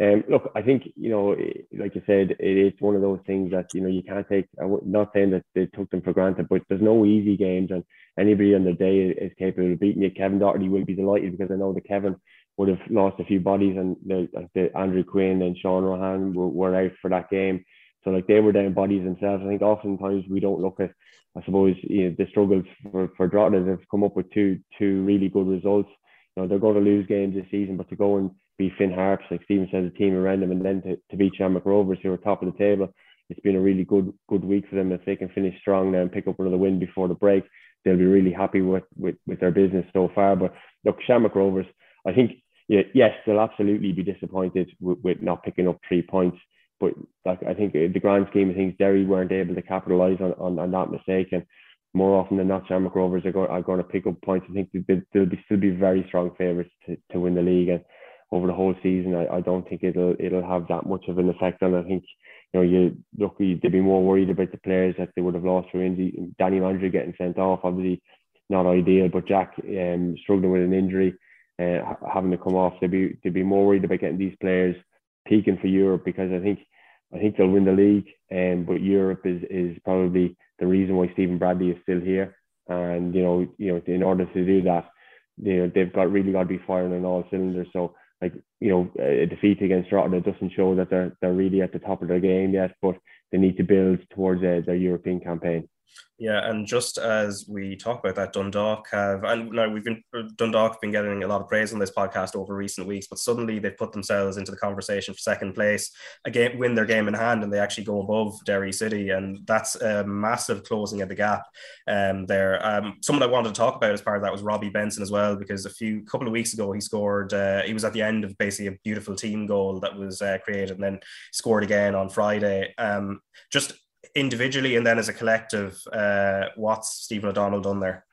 Um, look, I think you know, like you said, it, it's one of those things that you know you can't take. I'm not saying that they took them for granted, but there's no easy games, and anybody on the day is capable of beating you. Kevin Doherty will be delighted because I know that Kevin would have lost a few bodies, and the, the Andrew Quinn and Sean Roughan were, were out for that game. So like they were down bodies themselves. I think oftentimes we don't look at, I suppose, you know, the struggles for for Drogheda. They've come up with two two really good results. You know, they're going to lose games this season, but to go and be Finn Harps, like Stephen said, the team around them, and then to, to beat Shamrock Rovers, who are top of the table. It's been a really good good week for them. If they can finish strong now and pick up another win before the break, they'll be really happy with with, with their business so far. But look, Shamrock Rovers, I think yeah, yes, they'll absolutely be disappointed with, with not picking up three points. But like I think the grand scheme of things, Derry weren't able to capitalise on, on, on that mistake, and more often than not, Shamrock Rovers are going, are going to pick up points. I think they'll, they'll be still be very strong favourites to, to win the league, and over the whole season, I, I don't think it'll it'll have that much of an effect on. I think you know you look they'd be more worried about the players that they would have lost through injury. Danny Landry getting sent off, obviously not ideal, but Jack um, struggling with an injury, uh, having to come off. They'd be they'd be more worried about getting these players peaking for Europe because I think I think they'll win the league, um, but Europe is is probably the reason why Stephen Bradley is still here. And you know, you know, in order to do that, you know, they've got really got to be firing on all cylinders. So like you know a defeat against Rotterdam doesn't show that they're they're really at the top of their game yet, but they need to build towards uh, their European campaign. Yeah, and just as we talk about that, Dundalk have, and now we've been Dundalk have been getting a lot of praise on this podcast over recent weeks, but suddenly they've put themselves into the conversation for second place, again win their game in hand, and they actually go above Derry City, and that's a massive closing of the gap. Um, there, um, someone I wanted to talk about as part of that was Robbie Benson as well, because a few couple of weeks ago he scored. Uh, he was at the end of basically a beautiful team goal that was uh, created, and then scored again on Friday. Um, just individually and then as a collective, uh, what's Stephen O'Donnell done there?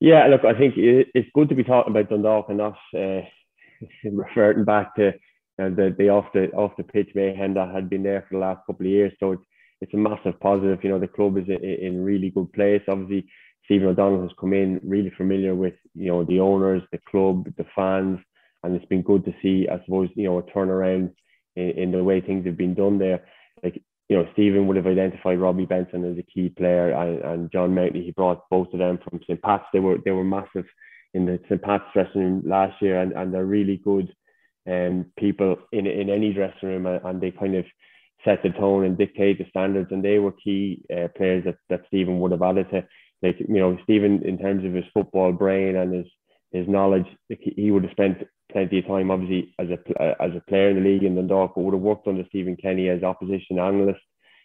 Yeah, look, I think it's good to be talking about Dundalk and not uh, referring back to uh, the the off the off the pitch mayhem that had been there for the last couple of years. So it's it's a massive positive. You know, the club is in, in really good place. Obviously, Stephen O'Donnell has come in really familiar with you know the owners, the club, the fans, and it's been good to see. I suppose you know a turnaround in, in the way things have been done there. Like you know, Stephen would have identified Robbie Benson as a key player, and, and John Mountney. He brought both of them from St. Pat's. They were they were massive in the St. Pat's dressing room last year, and, and they're really good um, people in in any dressing room, and they kind of set the tone and dictate the standards. And they were key uh, players that that Stephen would have added to. Like you know, Stephen in terms of his football brain and his his knowledge, he would have spent plenty of time, obviously, as a as a player in the league in Dundalk, but would have worked under Stephen Kenny as opposition analyst,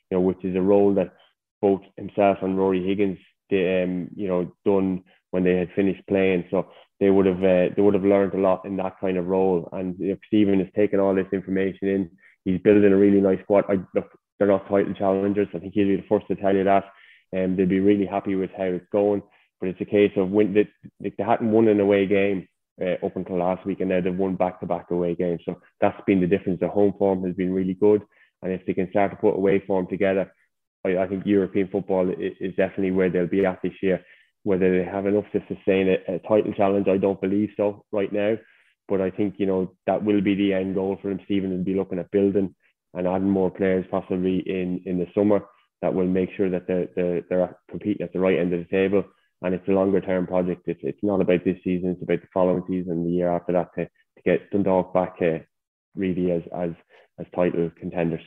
you know, which is a role that both himself and Rory Higgins, did, um, you know, done when they had finished playing. So they would have uh, they would have learned a lot in that kind of role. And you know, Stephen has taken all this information in. He's building a really nice squad. I, look, they're not title challengers. I think he'll be the first to tell you that. And um, they'll be really happy with how it's going. But it's a case of when they, they hadn't won an away game uh, up until last week, and now they've won back-to-back away games. So that's been the difference. The home form has been really good, and if they can start to put away form together, I, I think European football is, is, definitely where they'll be at this year. Whether they have enough to sustain a, a title challenge, I don't believe so right now. But I think you know that will be the end goal for them. Stephen will be looking at building and adding more players possibly in in the summer that will make sure that they're, they're, they're competing at the right end of the table and it's a longer term project. It's, it's not about this season; it's about the following season, the year after that, to, to get Dundalk back uh, really as as as title contenders.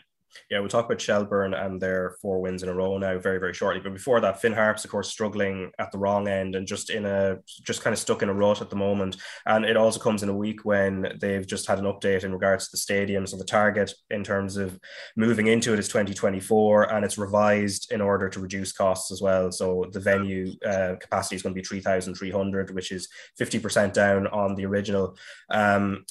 Yeah, we'll talk about Shelbourne and their four wins in a row now very, very shortly. But before that, Finn Harps, of course, struggling at the wrong end and just in a just kind of stuck in a rut at the moment. And it also comes in a week when they've just had an update in regards to the stadium. So the target in terms of moving into it is 2024, and it's revised in order to reduce costs as well. So the venue uh, capacity is going to be 3,300, which is 50% down on the original. Um,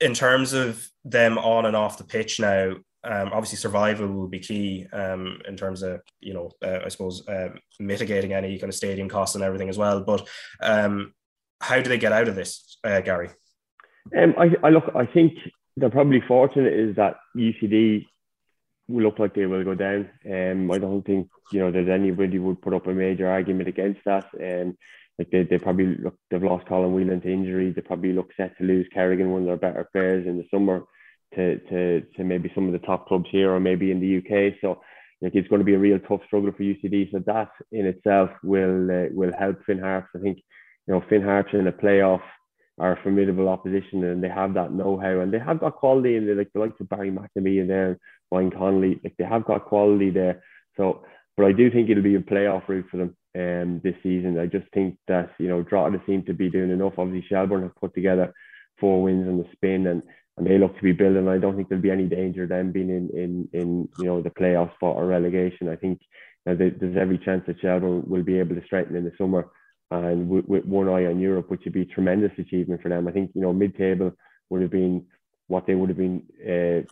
in terms of them on and off the pitch now, um, obviously survival will be key um, in terms of you know uh, I suppose uh, mitigating any kind of stadium costs and everything as well. But um, how do they get out of this, uh, Gary? Um, I, I look. I think they're probably fortunate is that UCD will look like they will go down. Um, I don't think you know there's anybody would put up a major argument against that. Um, like they, they probably look they've lost Colm Whelan to injury. They probably look set to lose Kerrigan, one of their better players in the summer to to to maybe some of the top clubs here or maybe in the UK. So like it's going to be a real tough struggle for UCD. So that in itself will uh, will help Finn Harps. I think you know Finn Harps in a playoff are a formidable opposition and they have that know-how and they have got quality and they like the likes of Barry McNamee and there Ryan Connolly like they have got quality there. So but I do think it'll be a playoff route for them um this season. I just think that you know Drogheda seem to be doing enough. Obviously Shelbourne have put together four wins on the spin and and they look to be building. I don't think there'll be any danger of them being in in in you know the playoff spot or relegation. I think you know, there's every chance that Shelbourne will be able to strengthen in the summer and with, with, one eye on Europe, which would be a tremendous achievement for them. I think you know mid-table would have been what they would have been uh,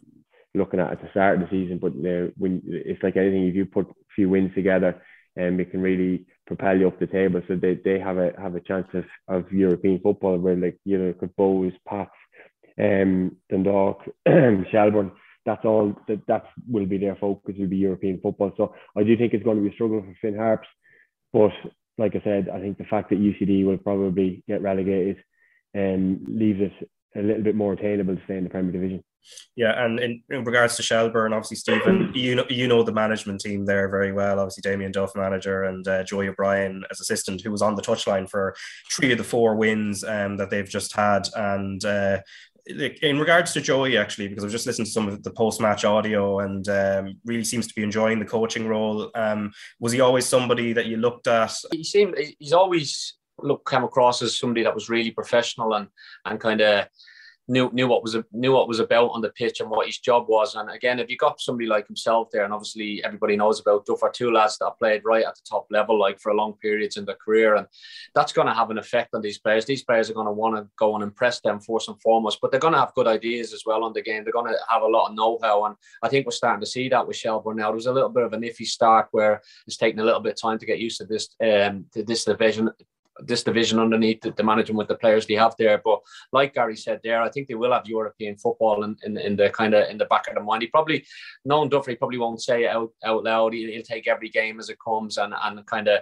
looking at at the start of the season. But uh, when it's like anything, if you put a few wins together, and um, it can really propel you up the table. So they, they have a have a chance of, of European football where like you know could Bohs, Pats, um, Dundalk, Shelbourne. That's all. That that will be their focus. Will be European football. So I do think it's going to be a struggle for Finn Harps. But like I said, I think the fact that UCD will probably get relegated um, leaves it a little bit more attainable to stay in the Premier Division. Yeah, and in, in, regards to Shelbourne, obviously Stephen, you know you know the management team there very well. Obviously Damien Duff, manager, and uh, Joey O'Brien as assistant, who was on the touchline for three of the four wins um, that they've just had. And uh, in regards to Joey, actually, because I've just listened to some of the post-match audio and um, really seems to be enjoying the coaching role. Um, was he always somebody that you looked at? He seemed he's always look come across as somebody that was really professional and and kind of knew knew what was a, knew what was about on the pitch and what his job was. And again, if you got somebody like himself there, and obviously everybody knows about Duffer, two lads that played right at the top level, like for long periods in their career, and that's going to have an effect on these players. These players are going to want to go and impress them first and foremost, but they're going to have good ideas as well on the game. They're going to have a lot of know-how, and I think we're starting to see that with Shelbourne now. There was a little bit of an iffy start where it's taking a little bit of time to get used to this um, to this division this division underneath the, the management with the players they have there. But like Gary said there, I think they will have European football in, in, in the kind of in the back of the mind. He probably, knowing Duffy, probably won't say out, out loud. He'll, he'll take every game as it comes and, and kind of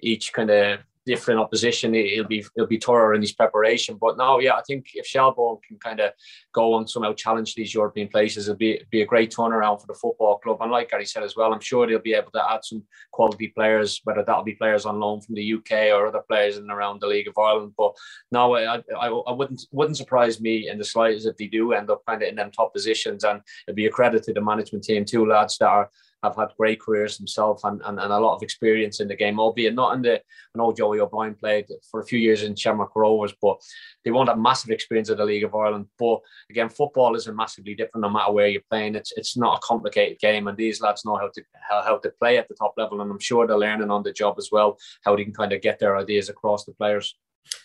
each kind of different opposition, he'll be he'll be thorough in his preparation. But no, yeah, I think if Shelbourne can kind of go and somehow challenge these European places, it'll be be a great turnaround for the football club. And like Gary said as well, I'm sure they'll be able to add some quality players, whether that'll be players on loan from the UK or other players in and around the League of Ireland. But no, I, I, I wouldn't wouldn't surprise me in the slightest if they do end up kind of in them top positions. And it'll be a credit to the management team, two lads that are have had great careers himself and, and, and a lot of experience in the game, albeit not in the. I know Joey O'Brien played for a few years in Shamrock Rovers, but they won't have massive experience of the League of Ireland. But again, football isn't massively different no matter where you're playing. It's it's not a complicated game, and these lads know how to how, how to play at the top level, and I'm sure they're learning on the job as well how they can kind of get their ideas across the players.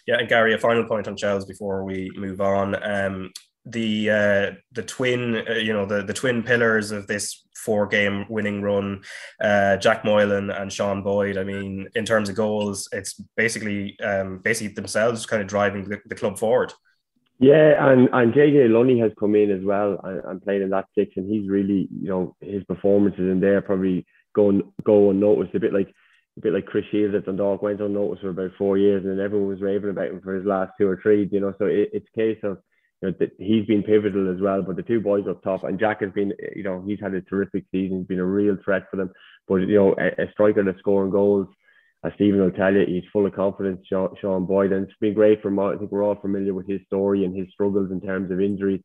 Yeah, and Gary, a final point on Shels before we move on. Um, the uh, the twin, uh, you know, the the twin pillars of this four game winning run. Uh, Jack Moylan and Sean Boyd. I mean, in terms of goals, it's basically um, basically themselves kind of driving the, the club forward. Yeah, and and JJ Lunney has come in as well and, and played in that six, and he's really, you know, his performances in there probably go go unnoticed. A bit like a bit like Chris Shields at Dundalk went unnoticed for about four years, and then everyone was raving about him for his last two or three. You know, so it, it's a case of you know, he's been pivotal as well. But the two boys up top, and Jack has been, you know, he's had a terrific season. He's been a real threat for them. But you know, a, a striker that's scoring goals, as Stephen will tell you, he's full of confidence. Sean, Sean Boyd, and it's been great for. I think we're all familiar with his story and his struggles in terms of injuries.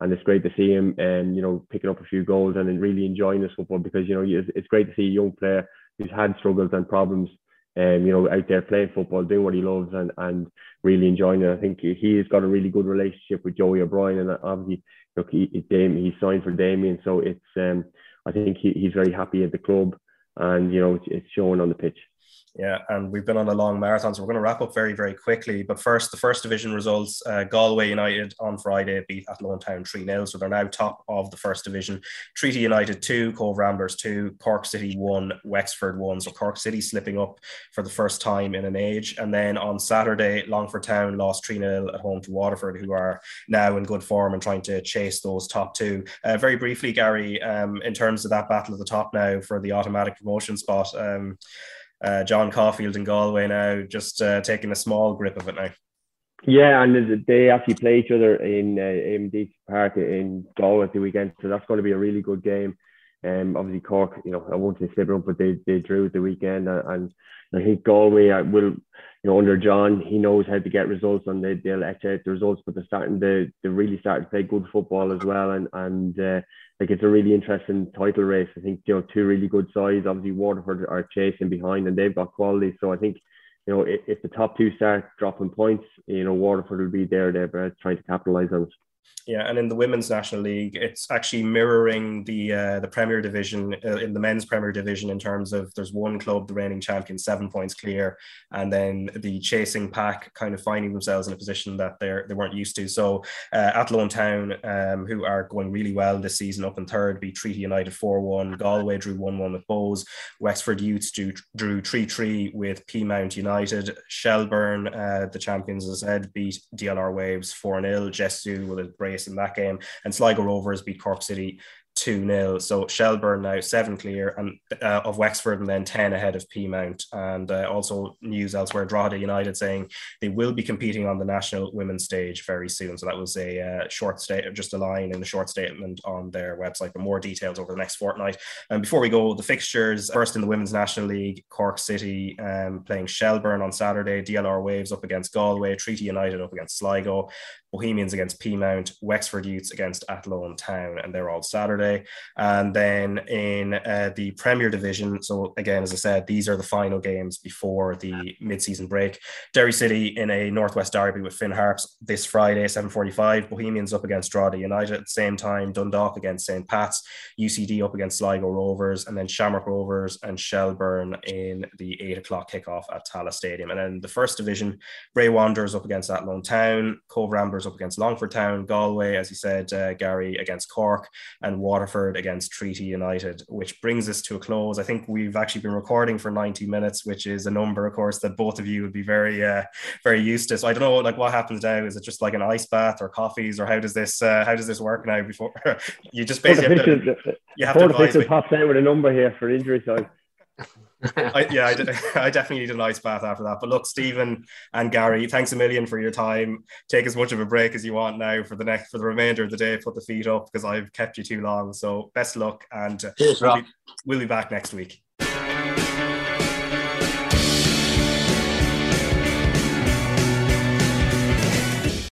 and it's great to see him and you know picking up a few goals and really enjoying this football because you know it's great to see a young player who's had struggles and problems um, you know, out there playing football, doing what he loves and, and really enjoying it. I think he, has got a really good relationship with Joey O'Brien and obviously look he he signed for Damien. So it's um I think he, he's very happy at the club and you know it's, it's showing on the pitch. Yeah, and we've been on a long marathon, so we're going to wrap up very, very quickly. But first, the first division results uh, Galway United on Friday beat Athlone Town 3 0, so they're now top of the first division. Treaty United 2, Cobh Ramblers 2, Cork City 1, Wexford 1. So Cork City slipping up for the first time in an age. And then on Saturday, Longford Town lost 3 0 at home to Waterford, who are now in good form and trying to chase those top two. Uh, very briefly, Gary, um, in terms of that battle at the top now for the automatic promotion spot. Um, uh, John Caulfield in Galway now, just uh, taking a small grip of it now. Yeah, and they actually play each other in uh, AMD Park in Galway the weekend, so that's going to be a really good game. Um, obviously Cork, you know, I won't say slip but they, they drew at the weekend, and, and I think Galway uh, will, you know, under John, he knows how to get results, and they, they'll etch out the results. But they're starting to, they really starting to play good football as well, and and uh, like it's a really interesting title race. I think you know two really good sides. Obviously, Waterford are chasing behind, and they've got quality. So I think you know if, if the top two start dropping points, you know Waterford will be there, there, trying to capitalise on it. Yeah, and in the women's national league, it's actually mirroring the uh, the Premier Division uh, in the men's Premier Division in terms of there's one club, the reigning champion, seven points clear, and then the chasing pack kind of finding themselves in a position that they're they weren't used to. So uh, Athlone Town, um, who are going really well this season, up in third, beat Treaty United four one. Galway drew one one with Bohs. Wexford Youths drew drew three three with Peamount United. Shelbourne, uh, the champions, as I said, beat DLR Waves four 0 Jesu with a brace in that game. And Sligo Rovers beat Cork City 2 0. So Shelbourne now seven clear and uh, of Wexford and then 10 ahead of Peamount. And uh, also news elsewhere Drogheda United saying they will be competing on the national women's stage very soon. So that was a uh, short state, just a line in a short statement on their website, but more details over the next fortnight. And before we go, the fixtures first in the Women's National League, Cork City um, playing Shelbourne on Saturday, DLR Waves up against Galway, Treaty United up against Sligo, Bohemians against Peamount, Wexford Youths against Athlone Town, and they're all Saturday. And then in uh, the Premier Division, so again, as I said, these are the final games before the mid-season break. Derry City in a Northwest Derby with Finn Harps this Friday, 7.45. Bohemians up against Drogheda United at the same time. Dundalk against St. Pat's. UCD up against Sligo Rovers. And then Shamrock Rovers and Shelbourne in the 8 o'clock kickoff at Tallaght Stadium. And then the First Division, Bray Wanderers up against Athlone Town. Cobh Ramblers up against Longford Town, Galway, as you said, uh, Gary against Cork, and Waterford against Treaty United, which brings us to a close. I think we've actually been recording for 90 minutes, which is a number, of course, that both of you would be very, uh, very used to. So I don't know, like, what happens now? Is it just like an ice bath or coffees, or how does this, uh, how does this work now? Before you just basically have to, you have to advise me. pops out with a number here for injury time. I, yeah, I, I, definitely need an ice bath after that. But look, Stephen and Gary, thanks a million for your time. Take as much of a break as you want now for the next for the remainder of the day. Put the feet up because I've kept you too long. So best luck, and Cheers, we'll, be, we'll be back next week.